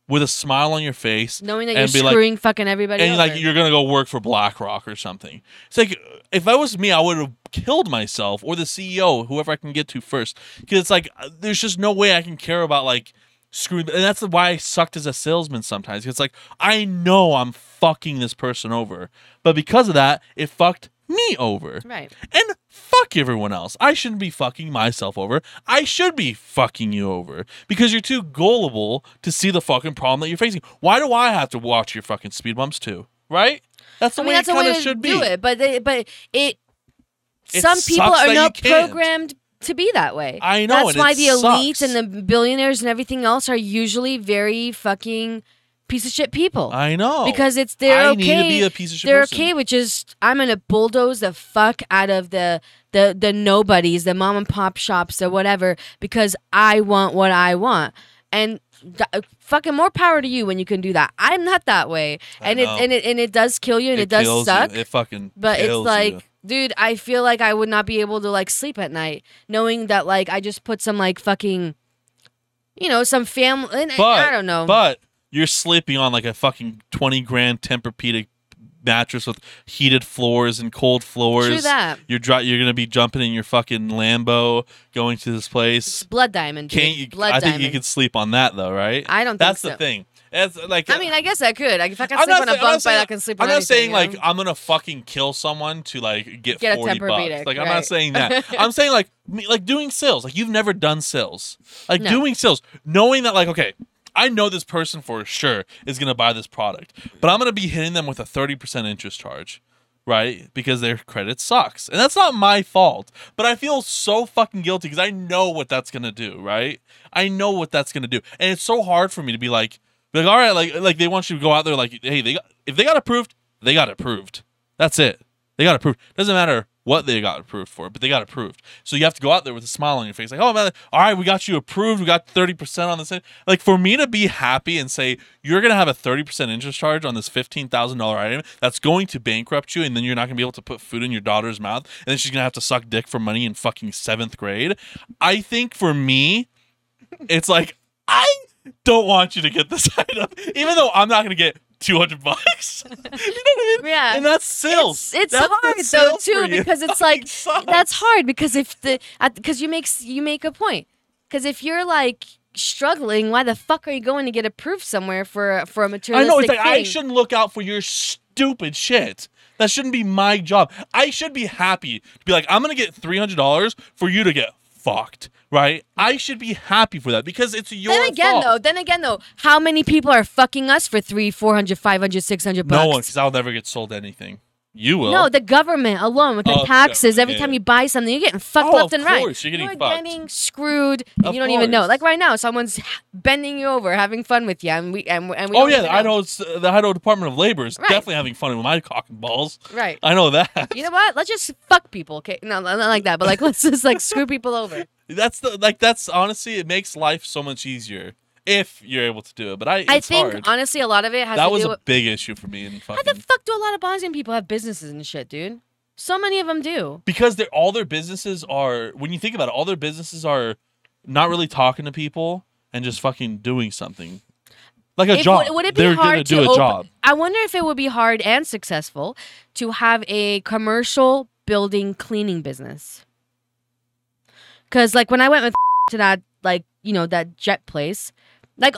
with a smile on your face Knowing that and you're be like- screwing fucking everybody and over. like you're gonna go work for BlackRock or something. It's like if I was me, I would have killed myself or the CEO, whoever I can get to first, because it's like uh, there's just no way I can care about like screwing. And that's why I sucked as a salesman sometimes. It's like I know I'm fucking this person over, but because of that, it fucked me over. right. And fuck everyone else. I shouldn't be fucking myself over. I should be fucking you over because you're too gullible to see the fucking problem that you're facing. Why do I have to watch your fucking speed bumps too? Right? That's the I mean, way that's it kind of should do be. it, but they, but it. It some people are not programmed to be that way. I know, That's why the elites sucks. and the billionaires and everything else are usually very fucking piece of shit people. I know because it's they're I okay. need to be a piece of shit they're person. okay with just I'm gonna bulldoze the fuck out of the the the nobodies, the mom and pop shops or whatever because I want what I want. And th- uh, fucking more power to you when you can do that. I'm not that way, I and it and it and it does kill you and it, does suck. You. It fucking but it's like, you. dude, I feel like I would not be able to like sleep at night knowing that like I just put some like fucking, you know, some family. But I don't know. But you're sleeping on like a fucking twenty grand Tempur-Pedic mattress with heated floors and cold floors. True that. You're You're gonna be jumping in your fucking Lambo going to this place. Blood diamond. Dude. Can't you? Blood I think diamond. you could sleep on that though, right? I don't think That's so. the thing. It's like I mean, I guess I could. Like, if I can I'm sleep not on a bunk bed, saying- I can sleep I'm not anything, saying you like? I'm gonna fucking kill someone to like get, Get forty bucks. Like I'm right. not saying that. I'm saying like me, like doing sales. Like you've never done sales. Like No. doing sales, knowing that like okay, I know this person for sure is gonna buy this product, but I'm gonna be hitting them with a thirty percent interest charge. Right, because their credit sucks, and that's not my fault. But I feel so fucking guilty because I know what that's gonna do. Right, I know what that's gonna do, and it's so hard for me to be like, be like, all right, like, like they want you to go out there, like, hey, they got if they got approved, they got approved. That's it. They got approved. Doesn't matter what they got approved for, but they got approved. So you have to go out there with a smile on your face, like, oh man, all right, we got you approved. We got thirty percent on this. Like for me to be happy and say you're gonna have a thirty percent interest charge on this fifteen thousand dollar item that's going to bankrupt you, and then you're not gonna be able to put food in your daughter's mouth, and then she's gonna have to suck dick for money in fucking seventh grade. I think for me, it's like I don't want you to get this item, even though I'm not gonna get two hundred bucks. you know what I mean? Yeah. And that's sales. It's, it's That's hard though too because it's Fucking like sucks. that's hard because if the because you make you make a point because if you're like struggling, why the fuck are you going to get approved somewhere for a- for a materialistic I know. It's like I shouldn't look out for your stupid shit. That shouldn't be my job. I should be happy to be like, I'm gonna get three hundred dollars for you to get fucked, right? I should be happy for that because it's your Then again, fault. though, then again, though, how many people are fucking us for three, four hundred, five hundred, six hundred bucks? no one, because I'll never get sold anything. You will. No, the government alone with the Oh, taxes. Every yeah, time you buy something, you're getting fucked Oh, left and right. Of course, you're getting you're getting screwed, and Of you don't even know. Like right now, someone's bending you over, having fun with you, and we and, and we. oh yeah, the Idaho uh, the Idaho Department of Labor is Right. definitely having fun with my cock and balls. Right. I know that. You know what? Let's just fuck people. Okay, no, not like that, but like let's just like screw people over. That's the like that's honestly it makes life so much easier if you're able to do it. But I, I think hard. honestly, a lot of it has that was a with big issue for me in how the fuck do a lot of Bosnian people have businesses and shit, dude? So many of them do. because they're all their businesses are when you think about it, all their businesses are not really talking to people and just fucking doing something. Like a If- job. would, it be they're hard to do a open, job. I wonder if it would be hard and successful to have a commercial building cleaning business. Cause like when I went with to that like you know that jet place, like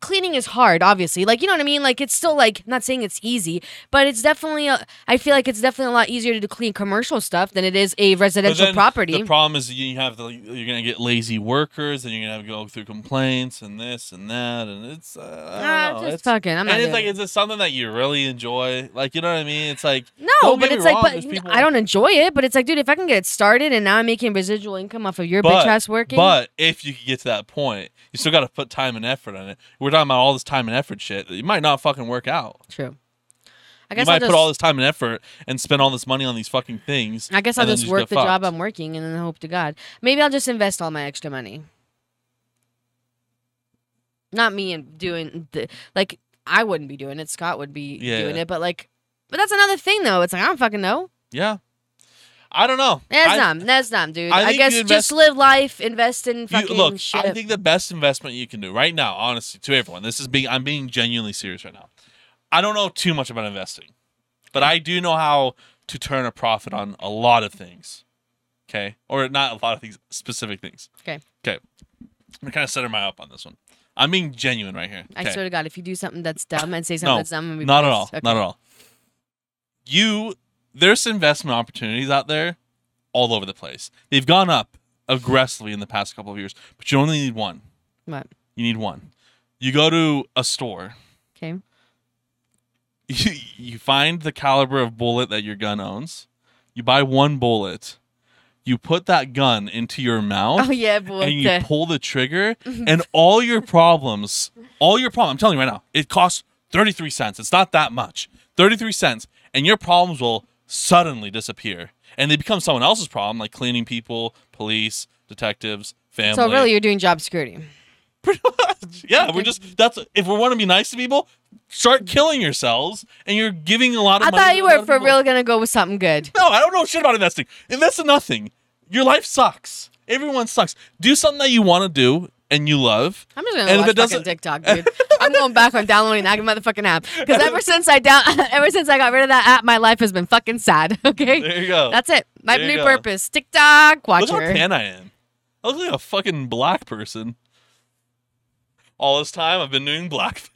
cleaning is hard obviously like you know what i mean like it's still like not saying it's easy but it's definitely a, i feel like it's definitely a lot easier to clean commercial stuff than it is a residential property The problem is you have the you're gonna get lazy workers and you're gonna have to go through complaints and this and that and it's uh, I don't know. It's, fucking i'm and it's like it. is it something that you really enjoy? Like you know what I mean? It's like No, but it's me like, but I don't enjoy it. But it's like, dude, if I can get it started and now I'm making residual income off of your But- bitch ass working, But if you can get to that point, you still got to put time and effort on it. We're talking about all this time and effort shit. It might not fucking work out. true. I You guess might I'll just, put all this time and effort and spend all this money on these fucking things. I guess I'll just just work the job. I'm working and then hope to God. Maybe I'll just invest all my extra money. Not me and doing the like I wouldn't be doing it. Scott would be Yeah. doing it, but like, but that's another thing though. It's like I don't fucking know. Yeah. I don't know. That's I, not. That's not, dude. I I, guess you just live life, invest in you, fucking look, shit. I think the best investment you can do right now, honestly, to everyone, this is being I'm being genuinely serious right now. I don't know too much about investing, but I do know how to turn a profit on a lot of things. Okay, or not a lot of things, specific things. Okay. Okay. I'm kind of setting my up on this one. I'm being genuine right here. I swear to God, if you do something that's dumb and say something No, that's dumb, I'm gonna be Not at all. Okay. Not at all. You there's investment opportunities out there all over the place. They've gone up aggressively in the past couple of years, but you only need one. What? You need one. You go to a store. Okay. You, you find the caliber of bullet that your gun owns. You buy one bullet. You put that gun into your mouth Oh yeah, boy. and you pull the trigger and all your problems all your problems i'm telling you right now it costs 33 cents it's not that much 33 cents and your problems will suddenly disappear and they become someone else's problem like cleaning people police detectives family so really, you're doing job security. pretty much yeah we're just that's if we want to be nice to people start killing yourselves and you're giving a lot of money. I thought you were for people. real gonna go with something good. No, I don't know shit about investing. Invest in nothing. Your life sucks. Everyone sucks. Do something that you want to do and you love. I'm just gonna And if watch it doesn't- fucking TikTok, dude. I'm going back on downloading that motherfucking app because ever since I down, ever since I got rid of that app, my life has been fucking sad. Okay, There you go. that's it. My There new purpose: TikTok watcher. Look how tan I am. I look like a fucking black person. All this time I've been doing blackface.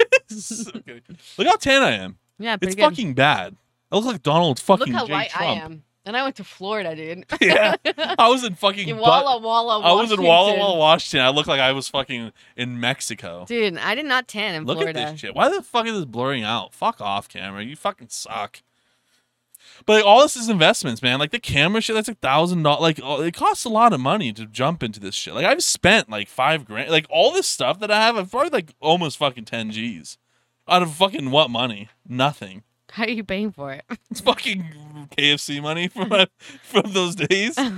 Okay. Look how tan I am. Yeah, It's good. fucking bad. I look like Donald fucking Look how J. white Trump. I am. And I went to Florida, dude. Yeah. I was in fucking In Walla Walla, I was in Walla Walla, Washington. I look like I was fucking in Mexico. Dude, I did not tan in Look Florida. at this shit. Why the fuck is this blurring out? Fuck off, camera. You fucking suck. But like, all this is investments, man. Like the camera shit, that's a thousand dollars. Like oh, it costs a lot of money to jump into this shit. Like I've spent like five grand. Like all this stuff that I have, I've probably like almost fucking ten G's. Out of fucking what money? Nothing. How are you paying for it? It's fucking KFC money from my, from those days.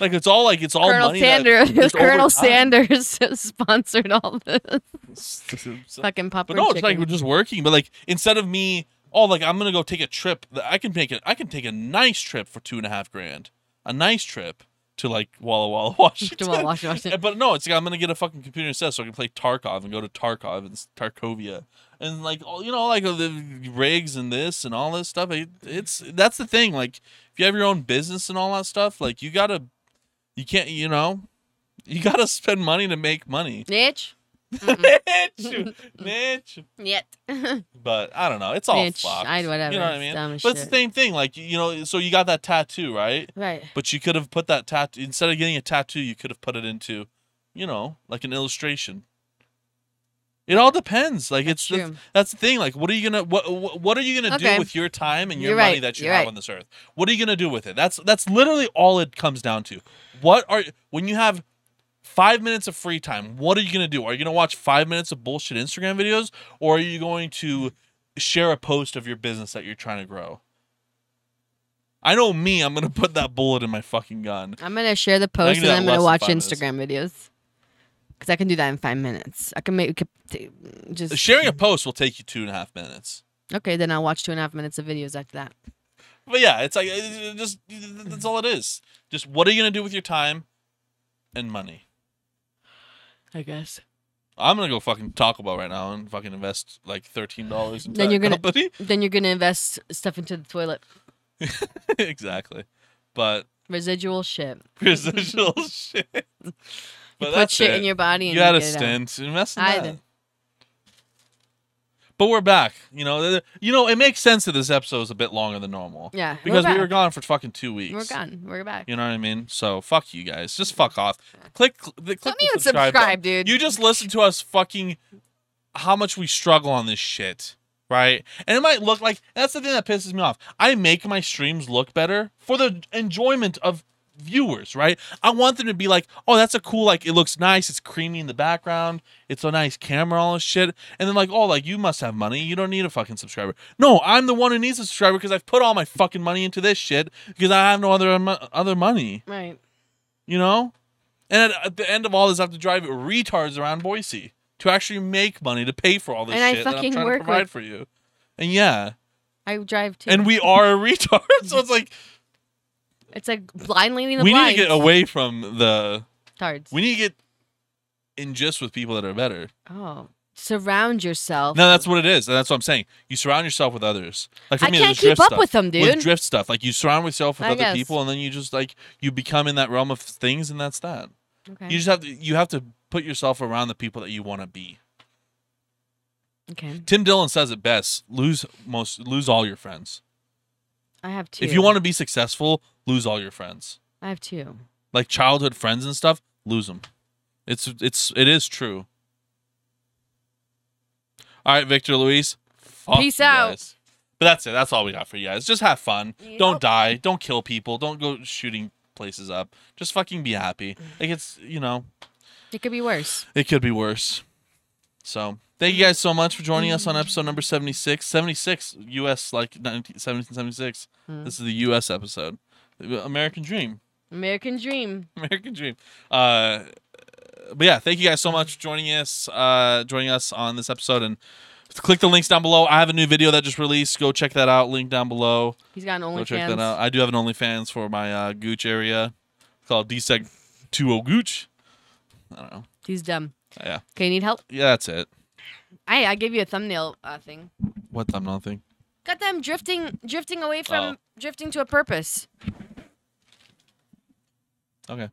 Like it's all like it's all Colonel money. that Sanders, over Colonel Sanders sponsored all this fucking But popcorn no, it's like we're just working. But like instead of me, oh, like I'm gonna go take a trip. I can make it. I can take a nice trip for two and a half grand. A nice trip to like Walla Walla, Washington. Walla, Washington. But no, it's like I'm gonna get a fucking computer instead, so I can play Tarkov and go to Tarkov and Tarkovia and like all you know, like uh, the rigs and this and all this stuff. It, it's that's the thing. Like if you have your own business and all that stuff, like you gotta, you can't, you know, you gotta spend money to make money. Niche? Niche, niche. Yet. But I don't know. It's all Niche. fucked. I- whatever. You know what I It's mean? dumb as But it's the shit. same thing. Like you know, so you got that tattoo, right? right. But you could have put that tattoo instead of getting a tattoo, you could have put it into, you know, like an illustration. It all depends. Like That's it's true. that's the thing. Like, what are you gonna what what, what are you gonna Okay. do with your time and your You're money right. that you You're have right. on this earth? What are you gonna do with it? That's that's literally all it comes down to. What are when you have five minutes of free time? What are you gonna do? Are you gonna watch five minutes of bullshit Instagram videos, or are you going to share a post of your business that you're trying to grow? I know me. I'm gonna put that bullet in my fucking gun. I'm gonna share the post and I'm gonna watch minutes. Instagram videos. Cause I can do that in five minutes. I can make t- just Sharing a post will take you two and a half minutes. Okay, then I'll watch two and a half minutes of videos after that. But yeah, it's like it- it just that's all it is. Just what are you gonna do with your time and money? I guess. I'm gonna go fucking Taco Bell right now and fucking invest like thirteen dollars Then you're gonna- company. Then you're gonna invest stuff into the toilet. exactly, but Residual shit. residual shit. But You put shit it. in your body and you got a stent. In I that. But we're back. You know, you know, it makes sense that this episode is a bit longer than normal Yeah, we're because we were gone for fucking two weeks. We're gone. We're back. You know what I mean? So fuck you guys. Just fuck off. Click. cl- the- click Don't the even subscribe. subscribe, dude. You just listen to us fucking how much we struggle on this shit, right? And it might look like that's the thing that pisses me off. I make my streams look better for the enjoyment of viewers, right? I want them to be like, oh, that's a cool, like, it looks nice. It's creamy in the background. It's a nice camera, all this shit. And then, like, oh, like, you must have money. You don't need a fucking subscriber. No, I'm the one who needs a subscriber because I've put all my fucking money into this shit because I have no other other money, Right. you know? And at, at the end of all this, I have to drive retards around Boise to actually make money to pay for all this And I shit that I'm trying work to provide with- for you. And yeah, I drive too. and we are a retard, so it's like it's like blind leading the we need to get away from the. Tards. We need to get in just with people that are better. oh, surround yourself. No, that's what it is, and that's what I'm saying. You surround yourself with others. Like for I me, can't there's keep drift up stuff. with them, dude. With drift stuff, like you surround yourself with I other guess. people, and then you just like you become in that realm of things, and that's that. okay. You just have to you have to put yourself around the people that you want to be. okay. Tim Dillon says it best: lose most, lose all your friends. I have two. If you want to be successful, lose all your friends. I have two. Like childhood friends and stuff, lose them. It's it's it is true. All right, Victor Luis. Peace out. guys. But that's it. That's all we got for you guys. Just have fun. Yep. Don't die. Don't kill people. Don't go shooting places up. Just fucking be happy. Like it's you know It could be worse. it could be worse. So thank you guys so much for joining us on episode number 76. 76 US like 19, 1776. Hmm. This is the US episode. American Dream. American dream. American Dream. Uh, but yeah, thank you guys so much for joining us, uh, joining us on this episode, and click the links down below. I have a new video that just released. Go check that out. Link down below. He's got an Go check that out. I do have an OnlyFans for my uh, Gooch area called DSEG 20 Gooch. I don't know. He's dumb. Yeah, Okay, you need help? yeah, that's it. I I gave you a thumbnail uh, thing. What thumbnail thing? Got them drifting drifting away from Oh. drifting to a purpose. Okay.